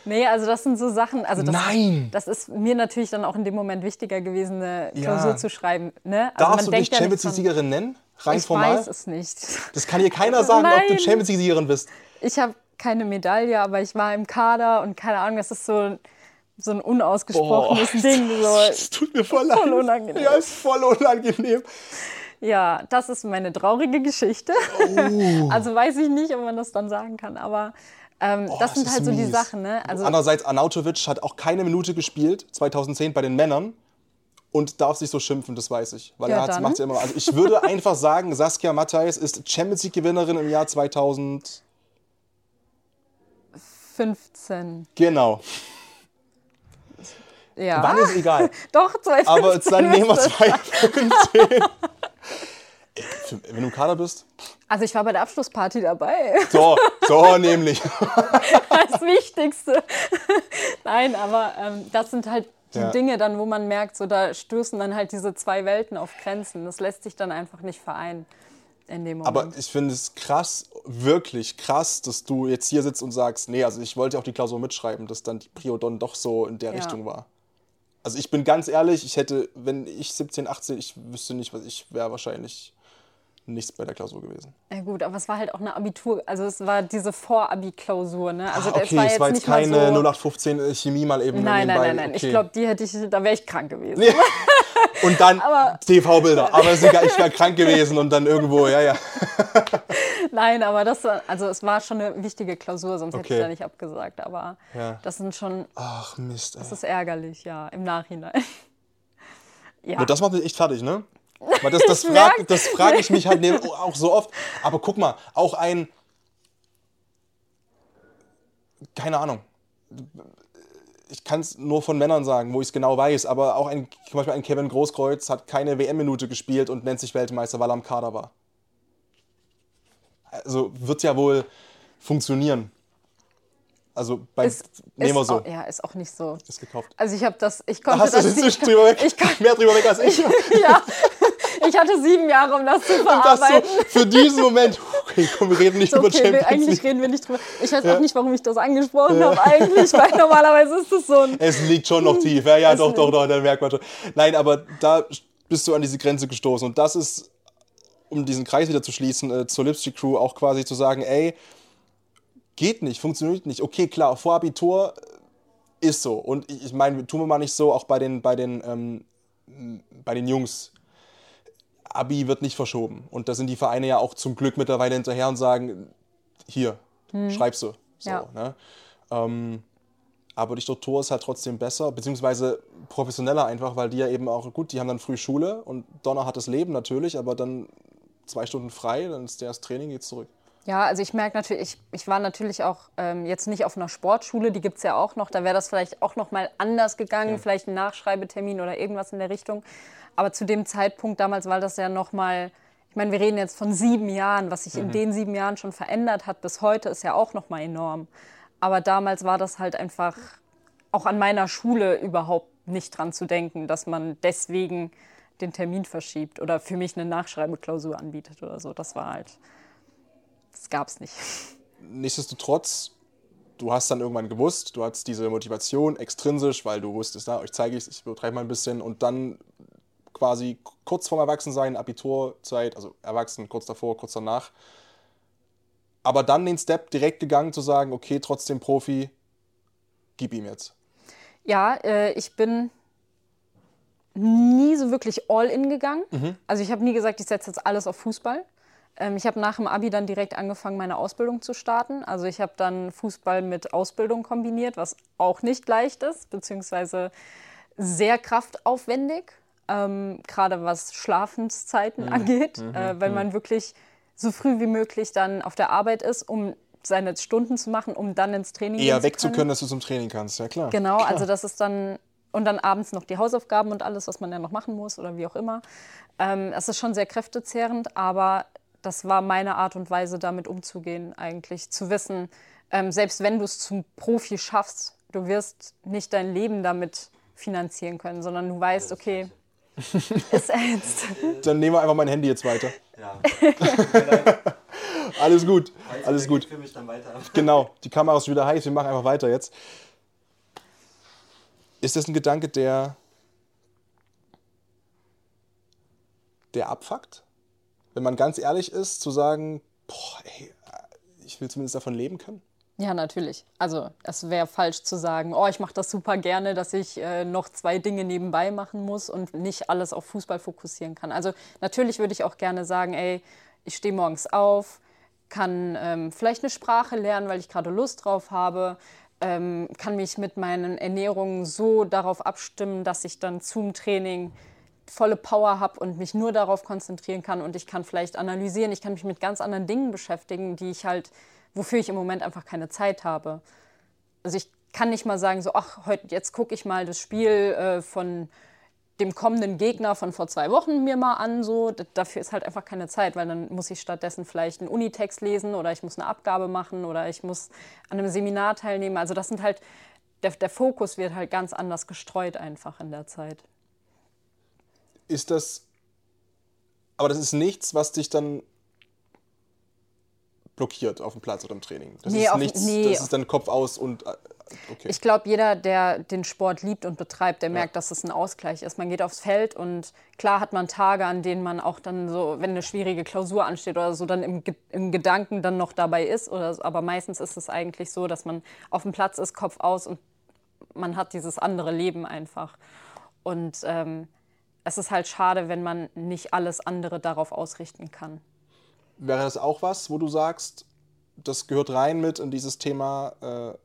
Nee, also das sind so Sachen. Also das, Nein! Das ist mir natürlich dann auch in dem Moment wichtiger gewesen, eine Ja. Klausur zu schreiben. Ne? Also Darfst du dich ja Champions League-Siegerin nennen? Rein Ich formal? weiß es nicht. Das kann hier keiner sagen, ob du Nein. Champions League-Siegerin bist. Ich habe keine Medaille, aber ich war im Kader und keine Ahnung, das ist so, so ein unausgesprochenes Ding. So. Das tut mir voll leid. Voll unangenehm. Ja, ist voll unangenehm. Ja, das ist meine traurige Geschichte. Oh. Also weiß ich nicht, ob man das dann sagen kann, aber ähm, das das sind halt so die mies. Sachen. Ne? Also, Andererseits, Arnautovic hat auch keine Minute gespielt, 2010 bei den Männern. Und darf sich so schimpfen, das weiß ich. Weil Ja, er macht ja immer. Also ich würde einfach sagen, Saskia Matthijs ist Champions League-Gewinnerin im Jahr 2000. 15. Genau. Ja. Wann ist egal. Doch, 2015. Aber jetzt dann nehmen wir müsste es 2015. Wenn du im Kader bist. Also ich war bei der Abschlussparty dabei. So, so nämlich. Das Wichtigste. Nein, aber ähm, das sind halt die Ja. Dinge dann, wo man merkt, so da stößen dann halt diese zwei Welten auf Grenzen. Das lässt sich dann einfach nicht vereinen in dem Moment. Aber ich finde es krass, wirklich krass, dass du jetzt hier sitzt und sagst, nee, also ich wollte auch die Klausur mitschreiben, dass dann die Prio Don doch so in der Ja. Richtung war. Also ich bin ganz ehrlich, ich hätte, wenn ich 17, 18, ich wüsste nicht, was ich wäre wahrscheinlich nichts bei der Klausur gewesen. Ja gut, aber es war halt auch eine Abitur, also es war diese Vorabi-Klausur, ne? Also das okay, war es jetzt war jetzt nicht mal keine so, 0815 Chemie mal eben Nein, nein, nein, nein. Ich Okay. glaube, die hätte ich, da wäre ich krank gewesen. Und dann TV-Bilder. Aber egal, ich wäre krank gewesen und dann irgendwo, ja, ja. Nein, aber das war, also es war schon eine wichtige Klausur, sonst hätte Okay. ich da nicht abgesagt. Aber Ja. das sind schon, Ach Mist, ey. das ist ärgerlich, ja, im Nachhinein. Ja. Ja, das macht mich echt fertig, ne? Weil das, das frage das frag ich mich halt ne- auch so oft. Aber guck mal, auch ein. Keine Ahnung. Ich kann es nur von Männern sagen, wo ich es genau weiß. Aber auch ein, zum Beispiel ein Kevin Großkreuz hat keine WM-Minute gespielt und nennt sich Weltmeister, weil er am Kader war. Also wird ja wohl funktionieren. Also bei. Ist, nehmen wir ist so. Auch, ja, ist auch nicht so. Ist gekauft. Also ich habe das, ich konnte Hast du das das nicht- drüber weg? Ich, kon- mehr drüber weg als ich. ja, ich hatte sieben Jahre, um das zu Und das so verarbeiten. für diesen Moment. Okay, komm, wir reden nicht Ist über okay, Champions eigentlich League. reden wir nicht drüber. Ich weiß auch nicht, warum ich das angesprochen habe eigentlich, weil normalerweise ist das so ein... Es liegt schon noch tief. Ja, ja, Es doch, doch, doch, dann merkt man schon. Nein, aber da bist du an diese Grenze gestoßen. Und das ist, um diesen Kreis wieder zu schließen, äh, zur Lipstick Crew auch quasi zu sagen, ey, geht nicht, funktioniert nicht. Okay, klar, vor Abitur äh, ist so. Und ich, ich meine, tun wir mal nicht so, auch bei den, bei den, ähm, bei den Jungs. Abi wird nicht verschoben. Und da sind die Vereine ja auch zum Glück mittlerweile hinterher und sagen, hier, schreibst du. So, Ja. ne? ähm, aber die Struktur ist halt trotzdem besser, beziehungsweise professioneller einfach, weil die ja eben auch, gut, die haben dann früh Schule und Donner hat das Leben natürlich, aber dann zwei Stunden frei, dann ist der das Training, geht zurück. Ja, also ich merke natürlich, ich, ich war natürlich auch ähm, jetzt nicht auf einer Sportschule, die gibt es ja auch noch, da wäre das vielleicht auch noch mal anders gegangen, ja. vielleicht ein Nachschreibetermin oder irgendwas in der Richtung. Aber zu dem Zeitpunkt damals war das ja noch mal, ich meine, wir reden jetzt von sieben Jahren, was sich mhm. in den sieben Jahren schon verändert hat bis heute, ist ja auch noch mal enorm. Aber damals war das halt einfach auch an meiner Schule überhaupt nicht dran zu denken, dass man deswegen den Termin verschiebt oder für mich eine Nachschreibeklausur anbietet oder so. Das war halt das gab es nicht. Nichtsdestotrotz, du hast dann irgendwann gewusst, du hattest diese Motivation extrinsisch, weil du wusstest, na, euch zeige ich es, ich betreibe mal ein bisschen und dann quasi kurz vorm Erwachsensein, Abiturzeit, also Erwachsen, kurz davor, kurz danach. Aber dann den Step direkt gegangen zu sagen, okay, trotzdem Profi, gib ihm jetzt. Ja, äh, ich bin nie so wirklich all in gegangen. Mhm. Also ich habe nie gesagt, ich setze jetzt alles auf Fußball. Ähm, ich habe nach dem Abi dann direkt angefangen, meine Ausbildung zu starten. Also ich habe dann Fußball mit Ausbildung kombiniert, was auch nicht leicht ist, beziehungsweise sehr kraftaufwendig, ähm, gerade was Schlafenszeiten mhm. angeht, mhm. Äh, weil mhm. man wirklich so früh wie möglich dann auf der Arbeit ist, um seine Stunden zu machen, um dann ins Training Eher gehen weg zu können, dass du zum Training kannst, ja klar. Genau, klar. also das ist dann und dann abends noch die Hausaufgaben und alles, was man ja noch machen muss oder wie auch immer. Ähm, es ist schon sehr kräftezehrend, aber das war meine Art und Weise, damit umzugehen, eigentlich. Zu wissen, ähm, selbst wenn du es zum Profi schaffst, du wirst nicht dein Leben damit finanzieren können, sondern du weißt, okay, ist ernst. Dann nehmen wir einfach mein Handy jetzt weiter. Ja. alles gut, alles gut. Genau, die Kamera ist wieder heiß, wir machen einfach weiter jetzt. Ist das ein Gedanke, der, der abfuckt? wenn man ganz ehrlich ist, zu sagen, boah, ey, ich will zumindest davon leben können? Ja, natürlich. Also es wäre falsch zu sagen, oh, ich mache das super gerne, dass ich äh, noch zwei Dinge nebenbei machen muss und nicht alles auf Fußball fokussieren kann. Also natürlich würde ich auch gerne sagen, ey, ich stehe morgens auf, kann ähm, vielleicht eine Sprache lernen, weil ich gerade Lust drauf habe, ähm, kann mich mit meinen Ernährungen so darauf abstimmen, dass ich dann zum Training volle Power habe und mich nur darauf konzentrieren kann und ich kann vielleicht analysieren, ich kann mich mit ganz anderen Dingen beschäftigen, die ich halt, wofür ich im Moment einfach keine Zeit habe. Also ich kann nicht mal sagen, so, ach, heute, jetzt gucke ich mal das Spiel äh, von dem kommenden Gegner von vor zwei Wochen mir mal an. So. Dafür ist halt einfach keine Zeit, weil dann muss ich stattdessen vielleicht einen Unitext lesen oder ich muss eine Abgabe machen oder ich muss an einem Seminar teilnehmen. Also das sind halt, der, der Fokus wird halt ganz anders gestreut einfach in der Zeit ist das, aber das ist nichts, was dich dann blockiert auf dem Platz oder im Training. Das nee, ist nichts, nee. das ist dann Kopf aus und äh, okay. Ich glaube, jeder, der den Sport liebt und betreibt, der ja. merkt, dass es ein Ausgleich ist. Man geht aufs Feld und klar hat man Tage, an denen man auch dann so, wenn eine schwierige Klausur ansteht oder so, dann im, im Gedanken dann noch dabei ist. Oder so. Aber meistens ist es eigentlich so, dass man auf dem Platz ist, Kopf aus und man hat dieses andere Leben einfach. Und ähm, es ist halt schade, wenn man nicht alles andere darauf ausrichten kann. Wäre das auch was, wo du sagst, das gehört rein mit in dieses Thema äh,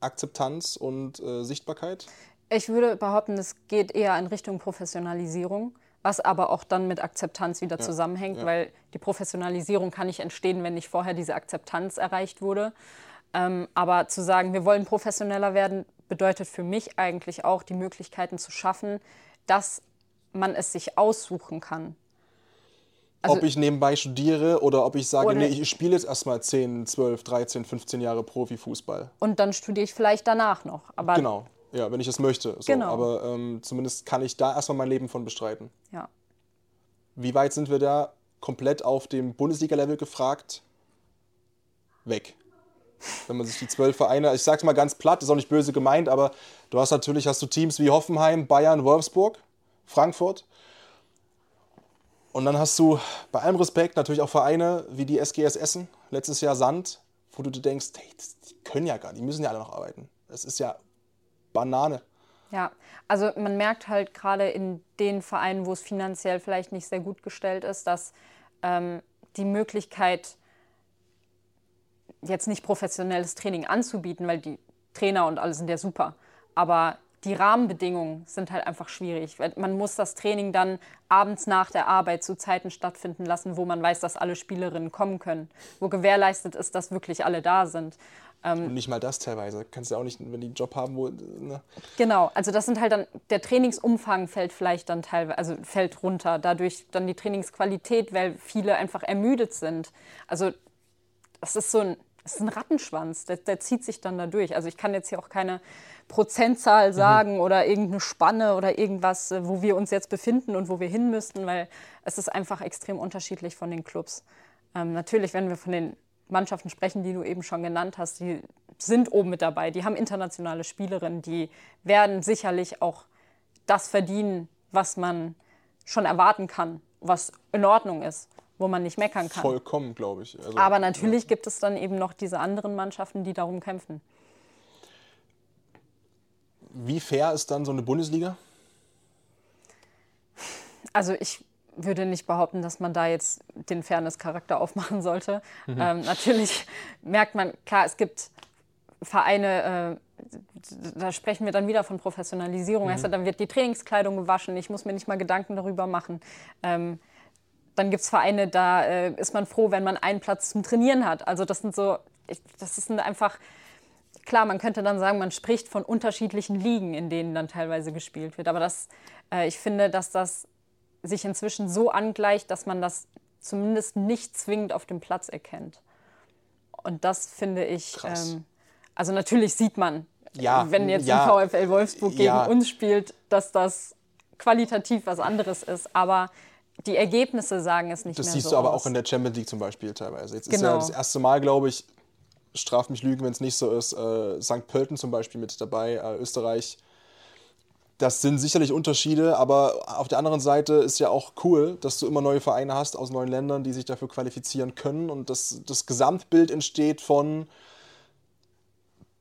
Akzeptanz und äh, Sichtbarkeit? Ich würde behaupten, es geht eher in Richtung Professionalisierung, was aber auch dann mit Akzeptanz wieder ja, zusammenhängt, ja. weil die Professionalisierung kann nicht entstehen, wenn nicht vorher diese Akzeptanz erreicht wurde. Ähm, aber zu sagen, wir wollen professioneller werden, bedeutet für mich eigentlich auch, die Möglichkeiten zu schaffen, dass man es sich aussuchen kann. Also, ob ich nebenbei studiere oder ob ich sage, nee, ich spiele jetzt erstmal 10, 12, 13, 15 Jahre Profifußball. Und dann studiere ich vielleicht danach noch. Aber genau, ja, wenn ich es möchte. So. Genau. Aber ähm, zumindest kann ich da erstmal mein Leben von bestreiten. Ja. Wie weit sind wir da komplett auf dem Bundesliga-Level gefragt? Weg. Wenn man sich die zwölf Vereine, ich sag's mal ganz platt, ist auch nicht böse gemeint, aber du hast natürlich hast du Teams wie Hoffenheim, Bayern, Wolfsburg Frankfurt. Und dann hast du bei allem Respekt natürlich auch Vereine wie die SGS Essen, letztes Jahr Sand, wo du dir denkst, hey, die können ja gar, die müssen ja alle noch arbeiten. Das ist ja Banane. Ja, also man merkt halt gerade in den Vereinen, wo es finanziell vielleicht nicht sehr gut gestellt ist, dass ähm, die Möglichkeit, jetzt nicht professionelles Training anzubieten, weil die Trainer und alle sind ja super. Aber die Rahmenbedingungen sind halt einfach schwierig. Man muss das Training dann abends nach der Arbeit zu Zeiten stattfinden lassen, wo man weiß, dass alle Spielerinnen kommen können, wo gewährleistet ist, dass wirklich alle da sind. Ähm, Und nicht mal das teilweise. Kannst du auch nicht, wenn die einen Job haben, wo. Ne? Genau, also das sind halt dann, der Trainingsumfang fällt vielleicht dann teilweise, also fällt runter. Dadurch dann die Trainingsqualität, weil viele einfach ermüdet sind. Also das ist so ein, das ist ein Rattenschwanz, der, der zieht sich dann da durch. Also ich kann jetzt hier auch keine Prozentzahl mhm. sagen mhm. oder irgendeine Spanne oder irgendwas, äh, wo wir uns jetzt befinden und wo wir hin müssten, weil es ist einfach extrem unterschiedlich von den Clubs. Ähm, natürlich, wenn wir von den Mannschaften sprechen, die du eben schon genannt hast, die sind oben mit dabei, die haben internationale Spielerinnen, die werden sicherlich auch das verdienen, was man schon erwarten kann, was in Ordnung ist, wo man nicht meckern kann. Vollkommen, glaube ich. Also, Aber natürlich ja. gibt es dann eben noch diese anderen Mannschaften, die darum kämpfen. Wie fair ist dann so eine Bundesliga? Also ich würde nicht behaupten, dass man da jetzt den Fairness-Charakter aufmachen sollte. Mhm. Ähm, natürlich merkt man, klar, es gibt Vereine, äh, da sprechen wir dann wieder von Professionalisierung. Mhm. Also, dann wird die Trainingskleidung gewaschen, ich muss mir nicht mal Gedanken darüber machen. Ähm, dann gibt es Vereine, da äh, ist man froh, wenn man einen Platz zum Trainieren hat. Also das sind so, ich, das sind einfach, klar, man könnte dann sagen, man spricht von unterschiedlichen Ligen, in denen dann teilweise gespielt wird. Aber das, äh, ich finde, dass das sich inzwischen so angleicht, dass man das zumindest nicht zwingend auf dem Platz erkennt. Und das finde ich, ähm, also natürlich sieht man, ja, wenn jetzt ja, ein VfL Wolfsburg gegen ja. uns spielt, dass das qualitativ was anderes ist. Aber die Ergebnisse sagen es nicht das mehr so. Das siehst du aber auch in der Champions League zum Beispiel teilweise. Jetzt genau. ist ja genau. das erste Mal, glaube ich, straf mich Lügen, wenn es nicht so ist, äh, St. Pölten zum Beispiel mit dabei, äh, Österreich das sind sicherlich Unterschiede, aber auf der anderen Seite ist ja auch cool, dass du immer neue Vereine hast aus neuen Ländern, die sich dafür qualifizieren können und das, das Gesamtbild entsteht von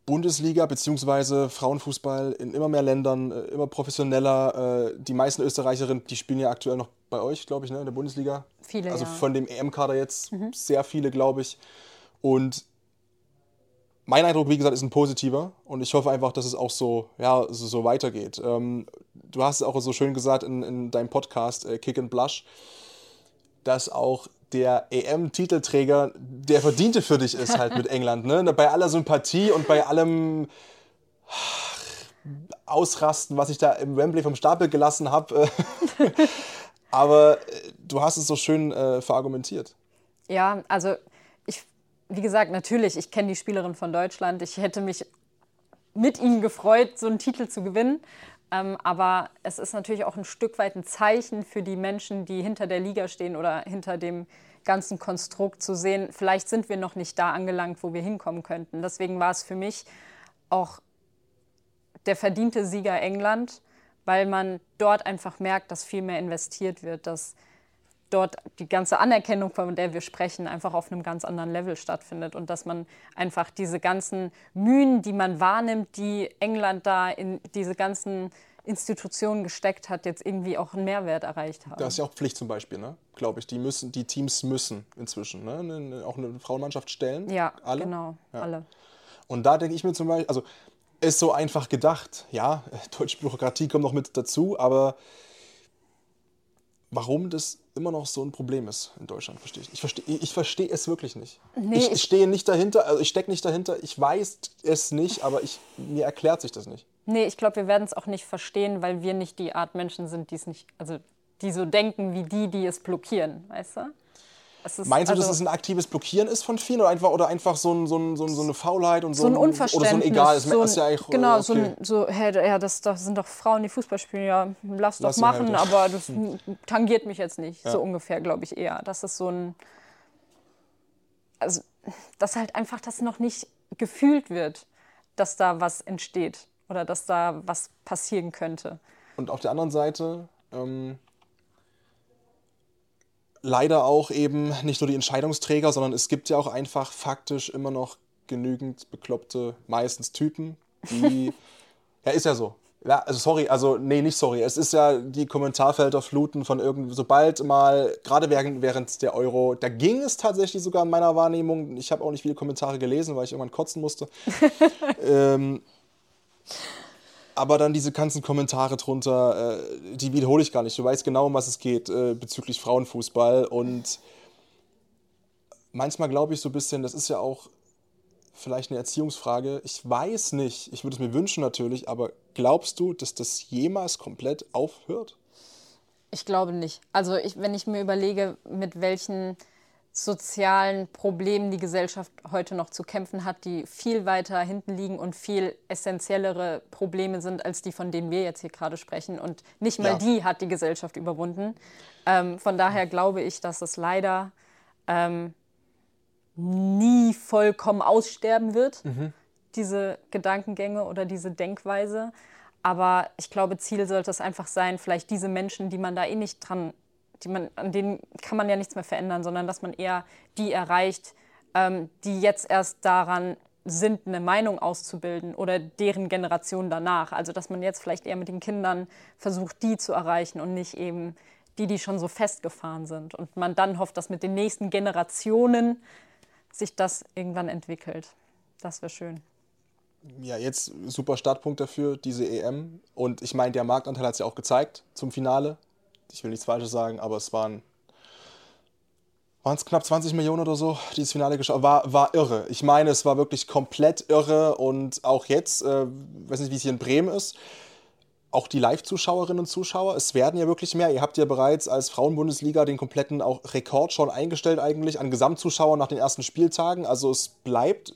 Bundesliga bzw. Frauenfußball in immer mehr Ländern, äh, immer professioneller. Äh, die meisten Österreicherinnen, die spielen ja aktuell noch bei euch, glaube ich, ne, in der Bundesliga. Viele, Also ja. von dem EM-Kader jetzt mhm. sehr viele, glaube ich. Und mein Eindruck, wie gesagt, ist ein positiver und ich hoffe einfach, dass es auch so, ja, so, so weitergeht. Ähm, du hast es auch so schön gesagt in, in deinem Podcast äh, Kick and Blush, dass auch der EM-Titelträger der Verdiente für dich ist halt mit England. Ne? Bei aller Sympathie und bei allem Ausrasten, was ich da im Wembley vom Stapel gelassen habe. Äh, aber äh, du hast es so schön äh, verargumentiert. Ja, also wie gesagt, natürlich, ich kenne die Spielerin von Deutschland. Ich hätte mich mit ihnen gefreut, so einen Titel zu gewinnen. Ähm, aber es ist natürlich auch ein Stück weit ein Zeichen für die Menschen, die hinter der Liga stehen oder hinter dem ganzen Konstrukt zu sehen, vielleicht sind wir noch nicht da angelangt, wo wir hinkommen könnten. Deswegen war es für mich auch der verdiente Sieger England, weil man dort einfach merkt, dass viel mehr investiert wird, dass dort die ganze Anerkennung, von der wir sprechen, einfach auf einem ganz anderen Level stattfindet und dass man einfach diese ganzen Mühen, die man wahrnimmt, die England da in diese ganzen Institutionen gesteckt hat, jetzt irgendwie auch einen Mehrwert erreicht haben. Das ist ja auch Pflicht zum Beispiel, ne? glaube ich. Die, müssen, die Teams müssen inzwischen ne? auch eine Frauenmannschaft stellen. Ja, alle? genau, ja. alle. Und da denke ich mir zum Beispiel, also ist so einfach gedacht, ja, deutsche Bürokratie kommt noch mit dazu, aber warum das immer noch so ein Problem ist in Deutschland, verstehe ich. Ich verstehe, ich verstehe es wirklich nicht. Nee, ich, ich stehe nicht dahinter, also ich stecke nicht dahinter, ich weiß es nicht, aber ich, mir erklärt sich das nicht. Nee, ich glaube, wir werden es auch nicht verstehen, weil wir nicht die Art Menschen sind, die es nicht, also die so denken wie die, die es blockieren, weißt du? Ist, Meinst du, also, dass es ein aktives Blockieren ist von vielen oder einfach, oder einfach so, ein, so, ein, so, eine Faulheit und so, so ein Unverständnis? Oder so ein Egal, das so ein, ja eigentlich, Genau, okay. so, ein, so hey, ja, das, das sind doch Frauen, die Fußball spielen, ja, lass, lass doch machen, halt. aber das hm. tangiert mich jetzt nicht, ja. so ungefähr, glaube ich eher. Das ist so ein, also, dass halt einfach das noch nicht gefühlt wird, dass da was entsteht oder dass da was passieren könnte. Und auf der anderen Seite, ähm, leider auch eben nicht nur die Entscheidungsträger, sondern es gibt ja auch einfach faktisch immer noch genügend bekloppte, meistens Typen, die. ja, ist ja so. Ja, also sorry, also nee, nicht sorry. Es ist ja die Kommentarfelder fluten von irgendwie, sobald mal, gerade während, während der Euro, da ging es tatsächlich sogar in meiner Wahrnehmung. Ich habe auch nicht viele Kommentare gelesen, weil ich irgendwann kotzen musste. ähm, aber dann diese ganzen Kommentare drunter, äh, die wiederhole ich gar nicht. Du weißt genau, um was es geht äh, bezüglich Frauenfußball. Und manchmal glaube ich so ein bisschen, das ist ja auch vielleicht eine Erziehungsfrage. Ich weiß nicht, ich würde es mir wünschen natürlich, aber glaubst du, dass das jemals komplett aufhört? Ich glaube nicht. Also ich, wenn ich mir überlege, mit welchen sozialen Problemen die Gesellschaft heute noch zu kämpfen hat, die viel weiter hinten liegen und viel essentiellere Probleme sind als die, von denen wir jetzt hier gerade sprechen. Und nicht mal ja. die hat die Gesellschaft überwunden. Ähm, von daher glaube ich, dass es leider ähm, nie vollkommen aussterben wird, mhm. diese Gedankengänge oder diese Denkweise. Aber ich glaube, Ziel sollte es einfach sein, vielleicht diese Menschen, die man da eh nicht dran die man, an denen kann man ja nichts mehr verändern, sondern dass man eher die erreicht, ähm, die jetzt erst daran sind, eine Meinung auszubilden oder deren Generation danach. Also dass man jetzt vielleicht eher mit den Kindern versucht, die zu erreichen und nicht eben die, die schon so festgefahren sind. Und man dann hofft, dass mit den nächsten Generationen sich das irgendwann entwickelt. Das wäre schön. Ja, jetzt super Startpunkt dafür, diese EM. Und ich meine, der Marktanteil hat es ja auch gezeigt zum Finale ich will nichts Falsches sagen, aber es waren waren es knapp 20 Millionen oder so, die das Finale geschaut war war irre. Ich meine, es war wirklich komplett irre und auch jetzt, äh, weiß nicht, wie es hier in Bremen ist, auch die Live-Zuschauerinnen und Zuschauer, es werden ja wirklich mehr. Ihr habt ja bereits als Frauenbundesliga den kompletten auch Rekord schon eingestellt eigentlich an Gesamtzuschauern nach den ersten Spieltagen. Also es bleibt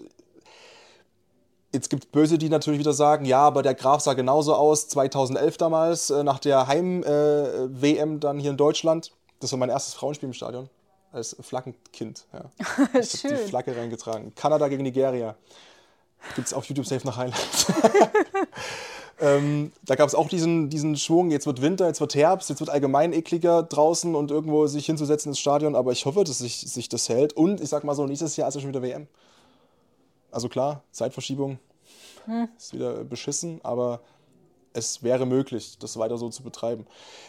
Jetzt gibt es Böse, die natürlich wieder sagen, ja, aber der Graf sah genauso aus 2011 damals, äh, nach der Heim-WM äh, dann hier in Deutschland. Das war mein erstes Frauenspiel im Stadion, als Flaggenkind. Ja. Ich habe die Flagge reingetragen. Kanada gegen Nigeria. Gibt es auf YouTube safe nach Highlights. ähm, da gab es auch diesen, diesen Schwung, jetzt wird Winter, jetzt wird Herbst, jetzt wird allgemein ekliger draußen und irgendwo sich hinzusetzen ins Stadion, aber ich hoffe, dass sich, sich das hält. Und ich sag mal so, nächstes Jahr ist ja schon wieder WM. Also klar, Zeitverschiebung hm. ist wieder beschissen, aber es wäre möglich, das weiter so zu betreiben.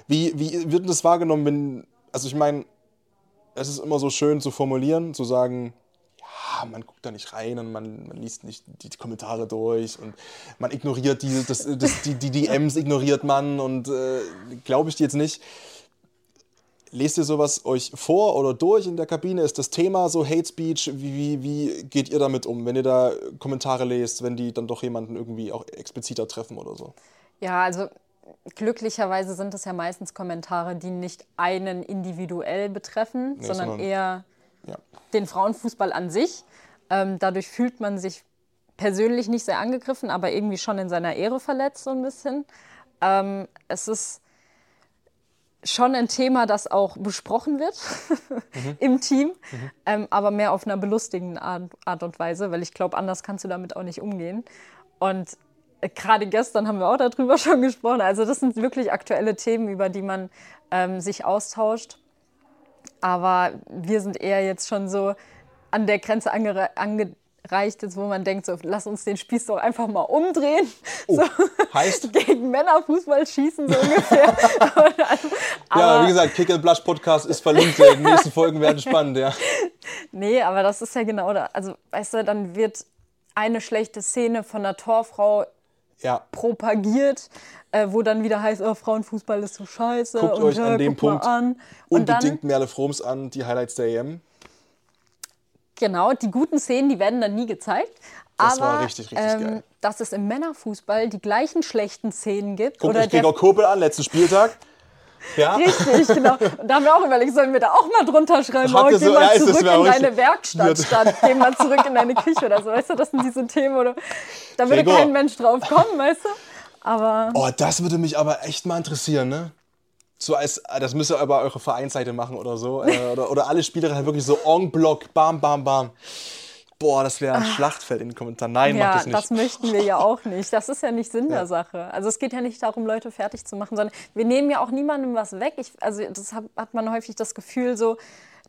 Wie, wie wird das wahrgenommen, wenn, also ich meine, es ist immer so schön zu formulieren, zu sagen, ja, man guckt da nicht rein und man, man liest nicht die, Kommentare durch und man ignoriert die, das, das, die, die DMs ignoriert man und äh, glaube ich dir jetzt nicht. Lest ihr sowas euch vor oder durch in der Kabine? Ist das Thema so Hate Speech? Wie, wie, wie geht ihr damit um, wenn ihr da Kommentare lest, wenn die dann doch jemanden irgendwie auch expliziter treffen oder so? Ja, also glücklicherweise sind es ja meistens Kommentare, die nicht einen individuell betreffen, nee, sondern, sondern, eher ja. den Frauenfußball an sich. Ähm, dadurch fühlt man sich persönlich nicht sehr angegriffen, aber irgendwie schon in seiner Ehre verletzt so ein bisschen. Ähm, es ist schon ein Thema, das auch besprochen wird mhm. im Team, mhm. ähm, aber mehr auf einer belustigenden Art, Art und Weise, weil ich glaube, anders kannst du damit auch nicht umgehen. Und äh, gerade gestern haben wir auch darüber schon gesprochen. Also das sind wirklich aktuelle Themen, über die man ähm, sich austauscht. Aber wir sind eher jetzt schon so an der Grenze ange ange reicht jetzt, wo man denkt, so, lass uns den Spieß doch einfach mal umdrehen. Oh, so, heißt? Gegen Männerfußball schießen, so ungefähr. ja, wie gesagt, Kick and Blush Podcast ist verlinkt. Die nächsten Folgen werden spannend, ja. Nee, aber das ist ja genau da. Also, weißt du, dann wird eine schlechte Szene von einer Torfrau ja. propagiert, äh, wo dann wieder heißt, oh, Frauenfußball ist so scheiße. Guckt und, euch an äh, dem Punkt an. unbedingt Merle Froms an, die Highlights der EM. Genau, die guten Szenen, die werden dann nie gezeigt. Das aber, war richtig, richtig ähm, geil. Dass es im Männerfußball die gleichen schlechten Szenen gibt. Guckt euch Gregor Kobel an, letzten Spieltag. Ja. Richtig, genau. Und da haben wir auch überlegt, sollen wir da auch mal drunter schreiben, oh, geh so, mal ja, zurück in deine Werkstatt statt geh mal zurück in deine Küche oder so. Weißt du, das sind diese Themen, oder da würde Gregor. kein Mensch drauf kommen, weißt du? Aber. Oh, das würde mich aber echt mal interessieren, ne? So als, das müsst ihr aber eure Vereinsseite machen oder so. Äh, oder, oder alle Spieler halt wirklich so en bloc, bam, bam, bam. Boah, das wäre ein ah. Schlachtfeld in den Kommentaren. Nein, ja, macht das nicht. das möchten wir ja auch nicht. Das ist ja nicht Sinn ja. der Sache. Also es geht ja nicht darum, Leute fertig zu machen, sondern wir nehmen ja auch niemandem was weg. Ich, also das hat, hat man häufig das Gefühl so,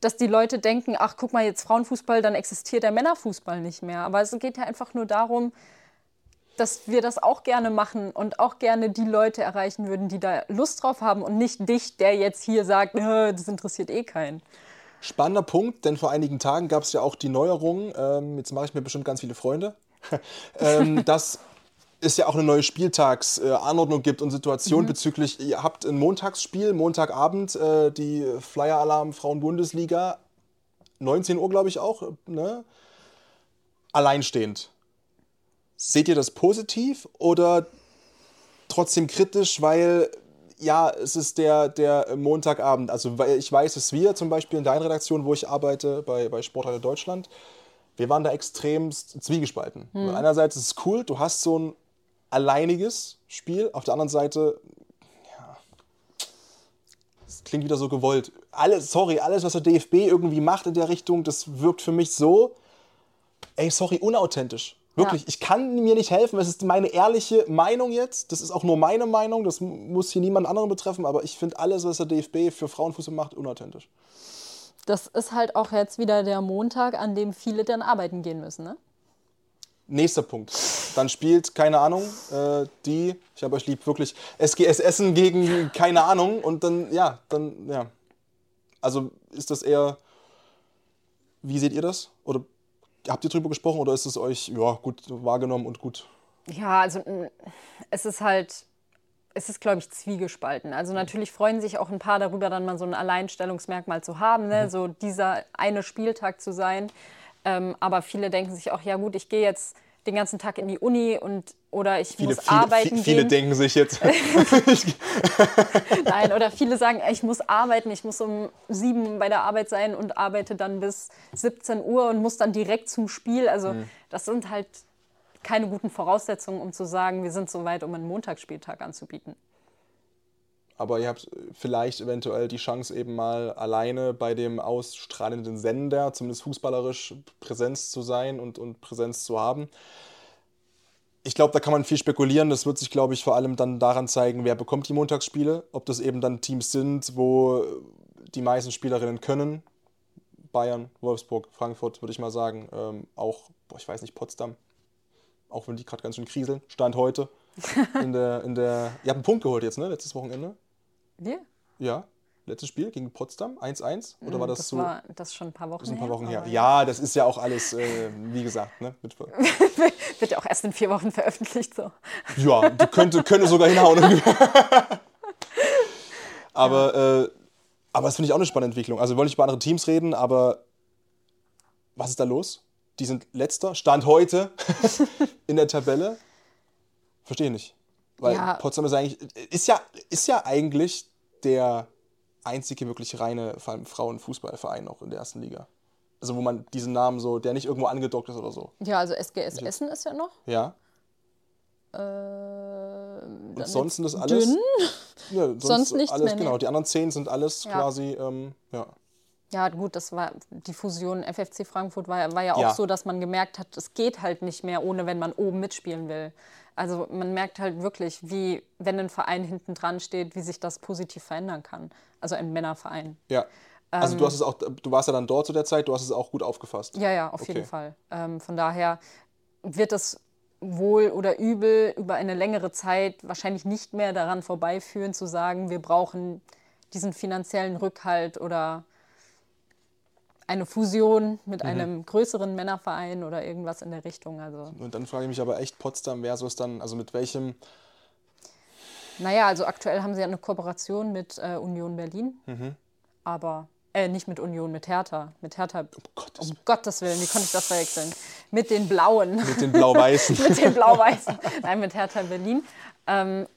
dass die Leute denken, ach guck mal, jetzt Frauenfußball, dann existiert der Männerfußball nicht mehr. Aber es geht ja einfach nur darum, dass wir das auch gerne machen und auch gerne die Leute erreichen würden, die da Lust drauf haben und nicht dich, der jetzt hier sagt, "Nö, das interessiert eh keinen. Spannender Punkt, denn vor einigen Tagen gab es ja auch die Neuerung, ähm, jetzt mache ich mir bestimmt ganz viele Freunde, ähm, dass es ja auch eine neue Spieltagsanordnung gibt und Situation bezüglich, ihr habt ein Montagsspiel, Montagabend, äh, die Flyer-Alarm Frauen-Bundesliga, 19 Uhr glaube ich auch, ne? alleinstehend. Seht ihr das positiv oder trotzdem kritisch, weil ja, es ist der, der Montagabend. Also weil ich weiß, dass wir zum Beispiel in deiner Redaktion, wo ich arbeite, bei, bei Sporthalle Deutschland, wir waren da extremst zwiegespalten. Weil Einerseits ist es cool, du hast so ein alleiniges Spiel, auf der anderen Seite, ja, es klingt wieder so gewollt. Alles, sorry, alles, was der DFB irgendwie macht in der Richtung, das wirkt für mich so, ey, sorry, unauthentisch. Wirklich, Ja. ich kann mir nicht helfen. Das ist meine ehrliche Meinung jetzt. Das ist auch nur meine Meinung. Das muss hier niemand anderen betreffen. Aber ich finde alles, was der DFB für Frauenfußball macht, unauthentisch. Das ist halt auch jetzt wieder der Montag, an dem viele dann arbeiten gehen müssen, ne? Nächster Punkt. Dann spielt, keine Ahnung, äh, die, ich habe euch lieb, wirklich SGS Essen gegen, keine Ahnung. Und dann, ja, dann, ja. Also ist das eher, wie seht ihr das? Habt ihr drüber gesprochen oder ist es euch, ja, gut wahrgenommen und gut? Ja, also mm, es ist halt, es ist, glaube ich, zwiegespalten. Also natürlich freuen sich auch ein paar darüber, dann mal so ein Alleinstellungsmerkmal zu haben, ne? so dieser eine Spieltag zu sein. Ähm, aber viele denken sich auch, ja gut, ich gehe jetzt den ganzen Tag in die Uni und oder ich Viele, muss viele, arbeiten viele, viele denken sich jetzt, Nein, oder viele sagen, ich muss arbeiten, ich muss um sieben bei der Arbeit sein und arbeite dann bis 17 Uhr und muss dann direkt zum Spiel. Also Mhm. das sind halt keine guten Voraussetzungen, um zu sagen, wir sind so weit, um einen Montagsspieltag anzubieten. Aber ihr habt vielleicht eventuell die Chance eben mal alleine bei dem ausstrahlenden Sender, zumindest fußballerisch, Präsenz zu sein und, und Präsenz zu haben. Ich glaube, da kann man viel spekulieren. Das wird sich, glaube ich, vor allem dann daran zeigen, wer bekommt die Montagsspiele. Ob das eben dann Teams sind, wo die meisten Spielerinnen können. Bayern, Wolfsburg, Frankfurt, würde ich mal sagen. Ähm, auch, boah, ich weiß nicht, Potsdam. Auch wenn die gerade ganz schön kriseln. Stand heute. In der, in der, ihr habt einen Punkt geholt jetzt, ne? Letztes Wochenende. Wir? Ja, letztes Spiel gegen Potsdam, 1-1. Oder war das, Das so? war das ist schon ein paar Wochen das ist ein paar her, Wochen her. aber Ja, das ist ja auch alles, äh, wie gesagt, ne? Mit, Wird ja auch erst in vier Wochen veröffentlicht. So. ja, könnte, könnte sogar hinhauen. aber, äh, aber das finde ich auch eine spannende Entwicklung. Also, wir wollen nicht über andere Teams reden, aber was ist da los? Die sind letzter, Stand heute in der Tabelle. Verstehe nicht. Weil Ja. Potsdam ist eigentlich, ist ja, ist ja eigentlich der einzige wirklich reine vor allem Frauenfußballverein noch in der ersten Liga. Also wo man diesen Namen so, der nicht irgendwo angedockt ist oder so. Ja, also SGS Essen ist ja noch. Ja. Äh, Und sonst sind das alles. dünn. Ja, sonst, Sonst nichts alles, mehr, genau. Die anderen zehn sind alles Ja. quasi, ähm, ja. Ja, gut, das war die Fusion FFC Frankfurt war, war ja auch Ja. so, dass man gemerkt hat, es geht halt nicht mehr, ohne wenn man oben mitspielen will. Also man merkt halt wirklich, wie, wenn ein Verein hinten dran steht, wie sich das positiv verändern kann. Also ein Männerverein. Ja. Also Ähm. du hast es auch, du warst ja dann dort zu der Zeit, du hast es auch gut aufgefasst. Ja, ja, auf Okay. jeden Fall. Ähm, von daher wird es wohl oder übel über eine längere Zeit wahrscheinlich nicht mehr daran vorbeiführen, zu sagen, wir brauchen diesen finanziellen Rückhalt oder eine Fusion mit Mhm. einem größeren Männerverein oder irgendwas in der Richtung. Also, Und dann frage ich mich aber echt, Potsdam versus dann, also mit welchem, naja, also aktuell haben sie ja eine Kooperation mit äh, Union Berlin, Mhm. aber äh, nicht mit Union, mit Hertha. Mit Hertha, Gottes um Gottes Willen, wie konnte ich das verwechseln? Mit den Blauen. mit den Blau-Weißen. mit den Blau-Weißen. Nein, mit Hertha Berlin. Ähm,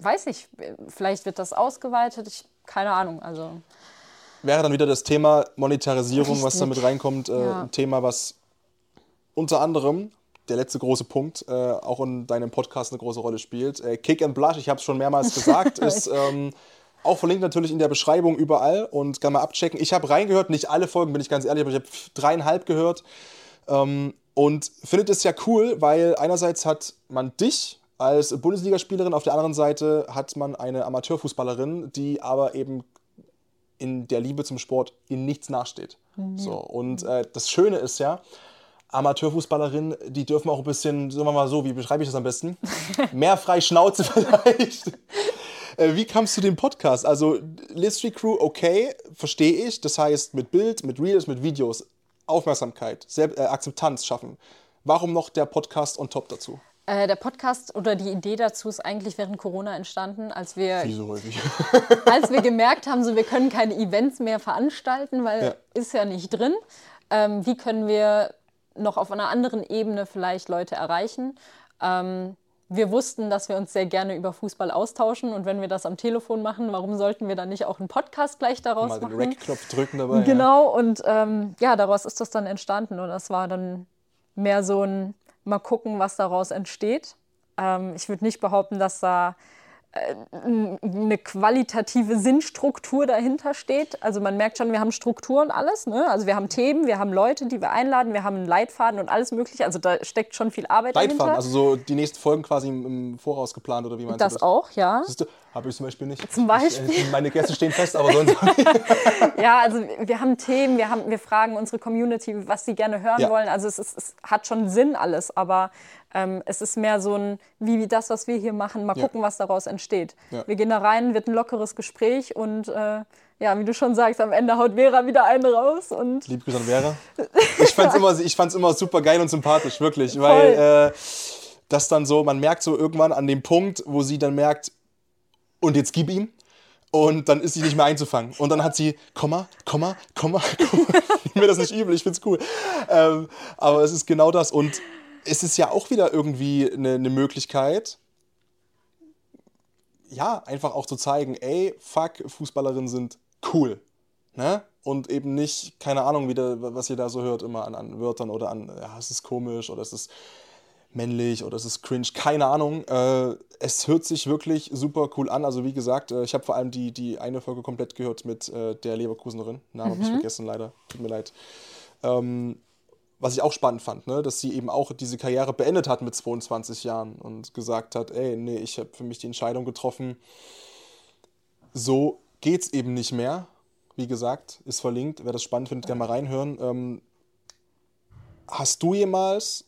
weiß nicht, vielleicht wird das ausgeweitet. Ich, keine Ahnung. Also Wäre dann wieder das Thema Monetarisierung, was Richtig. da mit reinkommt, äh, Ja. ein Thema, was unter anderem, der letzte große Punkt, äh, auch in deinem Podcast eine große Rolle spielt. Äh, Kick and Blush, ich habe es schon mehrmals gesagt, ist ähm, auch verlinkt natürlich in der Beschreibung überall und kann mal abchecken. Ich habe reingehört, nicht alle Folgen, bin ich ganz ehrlich, aber ich habe dreieinhalb gehört. Ähm, und findet es ja cool, weil einerseits hat man dich als Bundesligaspielerin, auf der anderen Seite hat man eine Amateurfußballerin, die aber eben in der Liebe zum Sport in nichts nachsteht. So, und äh, das Schöne ist ja, Amateurfußballerinnen, die dürfen auch ein bisschen, sagen wir mal so, wie beschreibe ich das am besten? Mehr frei Schnauze vielleicht. Äh, wie kamst du dem Podcast? Also Listry Crew, okay, verstehe ich. Das heißt mit Bild, mit Reels, mit Videos, Aufmerksamkeit, Selb äh, Akzeptanz schaffen. Warum noch der Podcast on top dazu? Äh, der Podcast oder die Idee dazu ist eigentlich während Corona entstanden, als wir, Wie so häufig. als wir gemerkt haben, so wir können keine Events mehr veranstalten, weil Ja. ist ja nicht drin. Ähm, wie können wir noch auf einer anderen Ebene vielleicht Leute erreichen? Ähm, wir wussten, dass wir uns sehr gerne über Fußball austauschen und wenn wir das am Telefon machen, warum sollten wir dann nicht auch einen Podcast gleich daraus Mal den machen? Rec-Knopf drücken dabei. Ja. Genau, und ähm, ja, daraus ist das dann entstanden. Und das war dann mehr so ein mal gucken, was daraus entsteht. Ähm, ich würde nicht behaupten, dass da äh, eine qualitative Sinnstruktur dahinter steht. Also man merkt schon, wir haben Struktur und alles. Ne? Also wir haben Themen, wir haben Leute, die wir einladen, wir haben einen Leitfaden und alles mögliche. Also da steckt schon viel Arbeit Leitfaden, dahinter. also so die nächsten Folgen quasi im, im Voraus geplant oder wie meinst das du das? auch, ja. Habe ich zum Beispiel nicht. Zum Beispiel? Ich, äh, meine Gäste stehen fest, aber sonst. Ja, also wir haben Themen, wir, haben, wir fragen unsere Community, was sie gerne hören Ja. wollen. Also es, ist, es hat schon Sinn alles, aber ähm, es ist mehr so ein, wie, wie das, was wir hier machen, mal Ja. gucken, was daraus entsteht. Ja. Wir gehen da rein, wird ein lockeres Gespräch und äh, ja, wie du schon sagst, am Ende haut Vera wieder einen raus und Liebe Grüße an Vera. Ich fand's immer, ich fand's immer super geil und sympathisch, wirklich. Weil äh, das dann so, man merkt so irgendwann an dem Punkt, wo sie dann merkt, und jetzt gib ihm. Und dann ist sie nicht mehr einzufangen. Und dann hat sie, Komma, Komma, Komma, Komma. Mir das nicht übel, ich find's cool. Ähm, aber es ist genau das. Und es ist ja auch wieder irgendwie eine, eine Möglichkeit, ja, einfach auch zu zeigen, ey, fuck, Fußballerinnen sind cool. Ne? Und eben nicht, keine Ahnung, wieder, was ihr da so hört, immer an, an Wörtern oder an, ja, es ist komisch oder es ist männlich oder es ist cringe, keine Ahnung. Äh, es hört sich wirklich super cool an. Also wie gesagt, äh, ich habe vor allem die, die eine Folge komplett gehört mit äh, der Leverkusenerin. Namen habe ich vergessen, leider. Tut mir leid. Ähm, was ich auch spannend fand, ne? dass sie eben auch diese Karriere beendet hat mit 22 Jahren und gesagt hat, ey, nee, ich habe für mich die Entscheidung getroffen, so geht's eben nicht mehr. Wie gesagt, ist verlinkt. Wer das spannend findet, gerne mal reinhören. Ähm, hast du jemals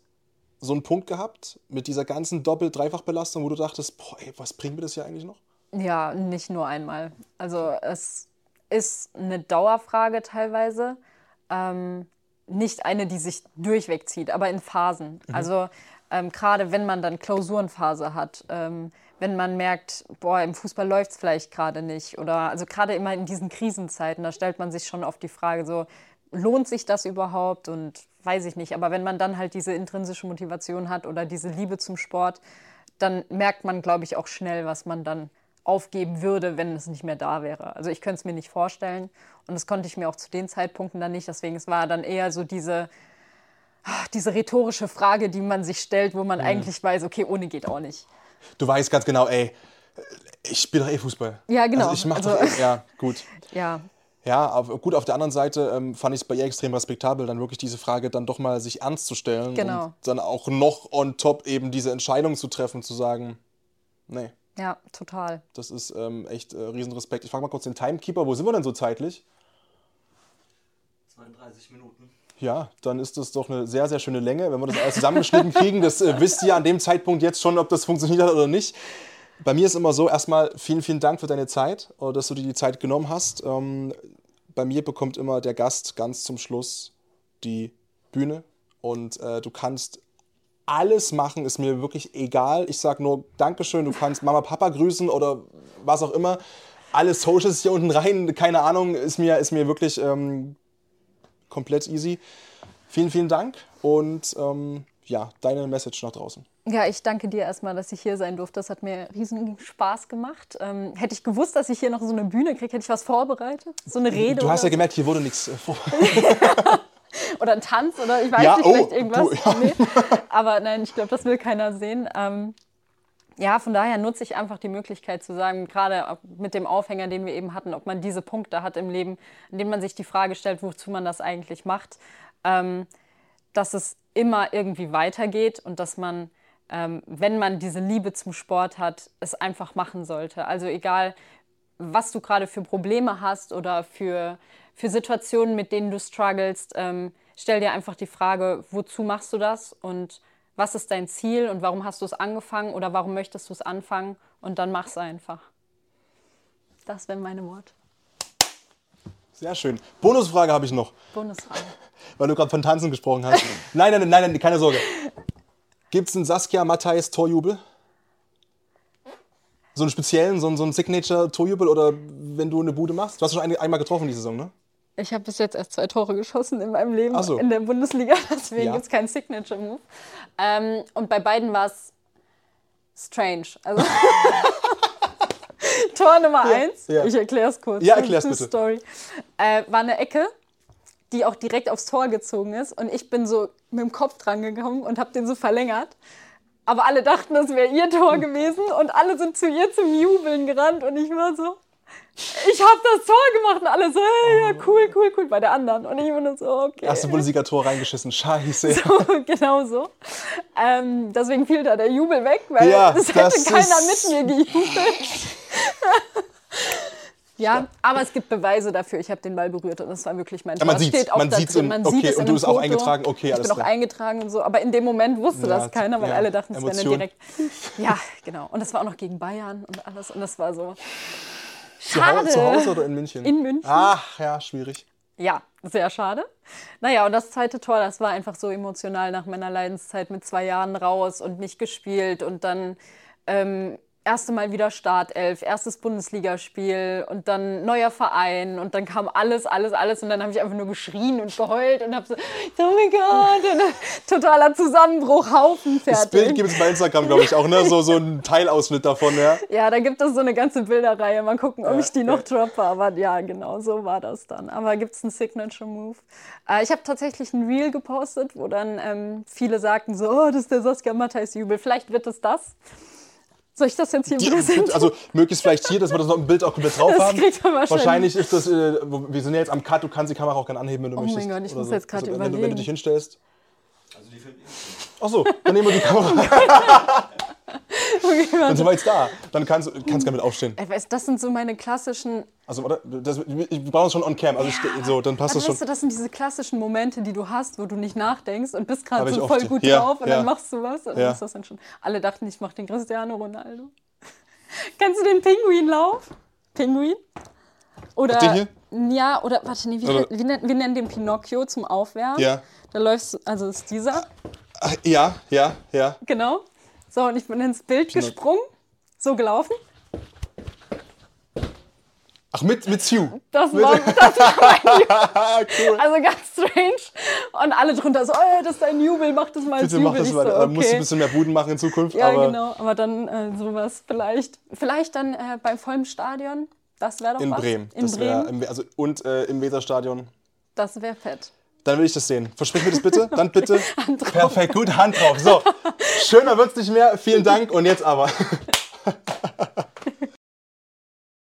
so einen Punkt gehabt mit dieser ganzen Doppel-Dreifach-Belastung, wo du dachtest, boah, ey, was bringt mir das hier eigentlich noch? Ja, nicht nur einmal. Also es ist eine Dauerfrage teilweise. Ähm, nicht eine, die sich durchweg zieht, aber in Phasen. Also ähm, gerade wenn man dann Klausurenphase hat, ähm, wenn man merkt, boah, im Fußball läuft es vielleicht gerade nicht. Oder also gerade immer in diesen Krisenzeiten, da stellt man sich schon oft die Frage, so, lohnt sich das überhaupt? Und weiß ich nicht. Aber wenn man dann halt diese intrinsische Motivation hat oder diese Liebe zum Sport, dann merkt man, glaube ich, auch schnell, was man dann aufgeben würde, wenn es nicht mehr da wäre. Also ich könnte es mir nicht vorstellen und das konnte ich mir auch zu den Zeitpunkten dann nicht. Deswegen es war dann eher so diese, ah, diese rhetorische Frage, die man sich stellt, wo man eigentlich weiß, okay, ohne geht auch nicht. Du weißt ganz genau, ey, ich spiele doch eh Fußball. Ja, genau. Also ich mache Also- doch eh, ja, gut. Ja, Ja, aber gut, auf der anderen Seite ähm, fand ich es bei ihr extrem respektabel, dann wirklich diese Frage dann doch mal sich ernst zu stellen Genau. und dann auch noch on top eben diese Entscheidung zu treffen, zu sagen, nee, ja, total. das ist ähm, echt äh, Riesenrespekt. Ich frage mal kurz den Timekeeper, wo sind wir denn so zeitlich? 32 Minuten. Ja, dann ist das doch eine sehr, sehr schöne Länge. Wenn wir das alles zusammengeschnitten kriegen, das äh, wisst ihr an dem Zeitpunkt jetzt schon, ob das funktioniert hat oder nicht. Bei mir ist immer so, erstmal vielen, vielen Dank für deine Zeit, äh, dass du dir die Zeit genommen hast. Ähm, bei mir bekommt immer der Gast ganz zum Schluss die Bühne und äh, du kannst alles machen, ist mir wirklich egal. Ich sage nur Dankeschön, du kannst Mama, Papa grüßen oder was auch immer. Alle Socials hier unten rein, keine Ahnung, ist mir, ist mir wirklich ähm, komplett easy. Vielen, vielen Dank und ähm, ja, deine Message nach draußen. Ja, ich danke dir erstmal, dass ich hier sein durfte. Das hat mir riesen Spaß gemacht. Ähm, hätte ich gewusst, dass ich hier noch so eine Bühne kriege, hätte ich was vorbereitet. So eine Rede Du hast ja gemerkt, hier wurde nichts äh, vor. Oder ein Tanz oder ich weiß Ja, nicht, oh, vielleicht irgendwas. du, ja. Nee. Aber nein, ich glaube, das will keiner sehen. Ähm, ja, von daher nutze ich einfach die Möglichkeit zu sagen, gerade mit dem Aufhänger, den wir eben hatten, ob man diese Punkte hat im Leben, in denen man sich die Frage stellt, wozu man das eigentlich macht, ähm, dass es immer irgendwie weitergeht und dass man, ähm, wenn man diese Liebe zum Sport hat, es einfach machen sollte. Also egal, was du gerade für Probleme hast oder für, für Situationen, mit denen du strugglest, ähm, stell dir einfach die Frage, wozu machst du das und was ist dein Ziel und warum hast du es angefangen oder warum möchtest du es anfangen und dann mach's einfach. Das wären meine Worte. Sehr schön. Bonusfrage habe ich noch, Bundesfrage. weil du gerade von Tanzen gesprochen hast. nein, nein, nein, nein, keine Sorge. Gibt es einen Saskia Matthijs Torjubel? So einen speziellen, so einen, so einen Signature-Torjubel oder wenn du eine Bude machst? Du hast schon eine, einmal getroffen die Saison, ne? Ich habe bis jetzt erst zwei Tore geschossen in meinem Leben so. in der Bundesliga, deswegen Ja. gibt es keinen Signature-Move. Ähm, und bei beiden war es strange. Also Tor Nummer eins, ja. ich erkläre es kurz. Ja, erklär's bitte. Story. Äh, war eine Ecke, die auch direkt aufs Tor gezogen ist. Und ich bin so mit dem Kopf dran gekommen und habe den so verlängert. Aber alle dachten, das wäre ihr Tor gewesen und alle sind zu ihr zum Jubeln gerannt und ich war so, ich habe das Tor gemacht und alle so, hey, ja, cool, cool, cool, bei der anderen. Und ich war nur so, okay. Erste Bundesliga-Tor reingeschissen. Scheiße. So, genau so. Ähm, deswegen fiel da der Jubel weg, weil Ja, es hätte das keiner mit mir gejubelt. ja, aber es gibt Beweise dafür. Ich habe den Ball berührt und das war wirklich mein Tor. man sieht's, steht auch man da sieht's drin. in- Man okay, sieht es und in du bist auch eingetragen? Okay, ich alles bin auch klar. eingetragen und so. Aber in dem Moment wusste Ja, das keiner, weil ja, alle dachten, es wäre eine direkt. Ja, genau. Und das war auch noch gegen Bayern und alles. Und das war so. Schade. zu Hause oder in München? In München. Ach, ja, schwierig. Ja, sehr schade. Naja, und das zweite Tor, das war einfach so emotional nach meiner Leidenszeit mit zwei Jahren raus und nicht gespielt und dann ähm, erste Mal wieder Startelf, erstes Bundesligaspiel und dann neuer Verein und dann kam alles, alles, alles und dann habe ich einfach nur geschrien und geheult und habe so, oh mein Gott, totaler Zusammenbruch, Haufen Das Bild fertig. gibt es bei Instagram, glaube ich, auch, ne? So, so ein Teilausschnitt davon, ja. Ja, da gibt es so eine ganze Bilderreihe. Mal gucken, ob ich die noch droppe. Aber ja, genau, so war das dann. Aber gibt es einen Signature-Move? Äh, ich habe tatsächlich ein Reel gepostet, wo dann ähm, viele sagten so, oh, das ist der Saskia Matthijs-Jubel. Vielleicht wird es das. Soll ich das jetzt hier präsentieren? also möglichst vielleicht hier, dass wir das noch im Bild auch komplett drauf Das haben. kriegt man wahrscheinlich. Ist das, äh, wir sind ja jetzt am Cut, du kannst die Kamera auch gerne anheben, wenn du Oh mein möchtest. Gott, ich muss jetzt gerade also, wenn, du- wenn du überlegen. dich hinstellst. Also die filmt Ach so, dann nehmen wir die Kamera. Okay, dann sind wir jetzt da. Dann kannst du kannst gerne mit aufstehen. Ey, weißt, das sind so meine klassischen, Also, oder? Das, wir brauchen es schon on cam. Also, ich, ste- so, dann passt also das schon. weißt du, das sind diese klassischen Momente, die du hast, wo du nicht nachdenkst und bist gerade ich so voll ja. gut Ja, drauf und ja. dann machst du was und Ja. dann ist das dann schon. Alle dachten, ich mach den Cristiano Ronaldo. Kennst du den Pinguinlauf? Pinguin? Oder Den hier? ja, oder warte, nee, wie, Oder- wir, nennen, wir nennen den Pinocchio zum Aufwärmen. Ja. Da läufst du, also ist dieser, ja, ja, ja. genau. So, und ich bin ins Bild gesprungen, so gelaufen. Ach, mit, mit Sue. Das war, das war mein Ah, cool. Also ganz strange. Und alle drunter so, oh, das ist dein Jubel, mach das mal Bitte mach Jubel. das Ich mal. so, Da musst du okay. ein bisschen mehr Buden machen in Zukunft. Ja, aber genau. Aber dann äh, sowas vielleicht. Vielleicht dann äh, beim vollen Stadion. Das wäre doch in was. Bremen. In das wär, Bremen. im, also, und äh, im Weserstadion. Das wäre fett. Dann will ich das sehen. Versprich mir das bitte. Dann bitte. Perfekt, gut, Hand drauf. So, schöner wird's nicht mehr. Vielen Dank. Und jetzt aber.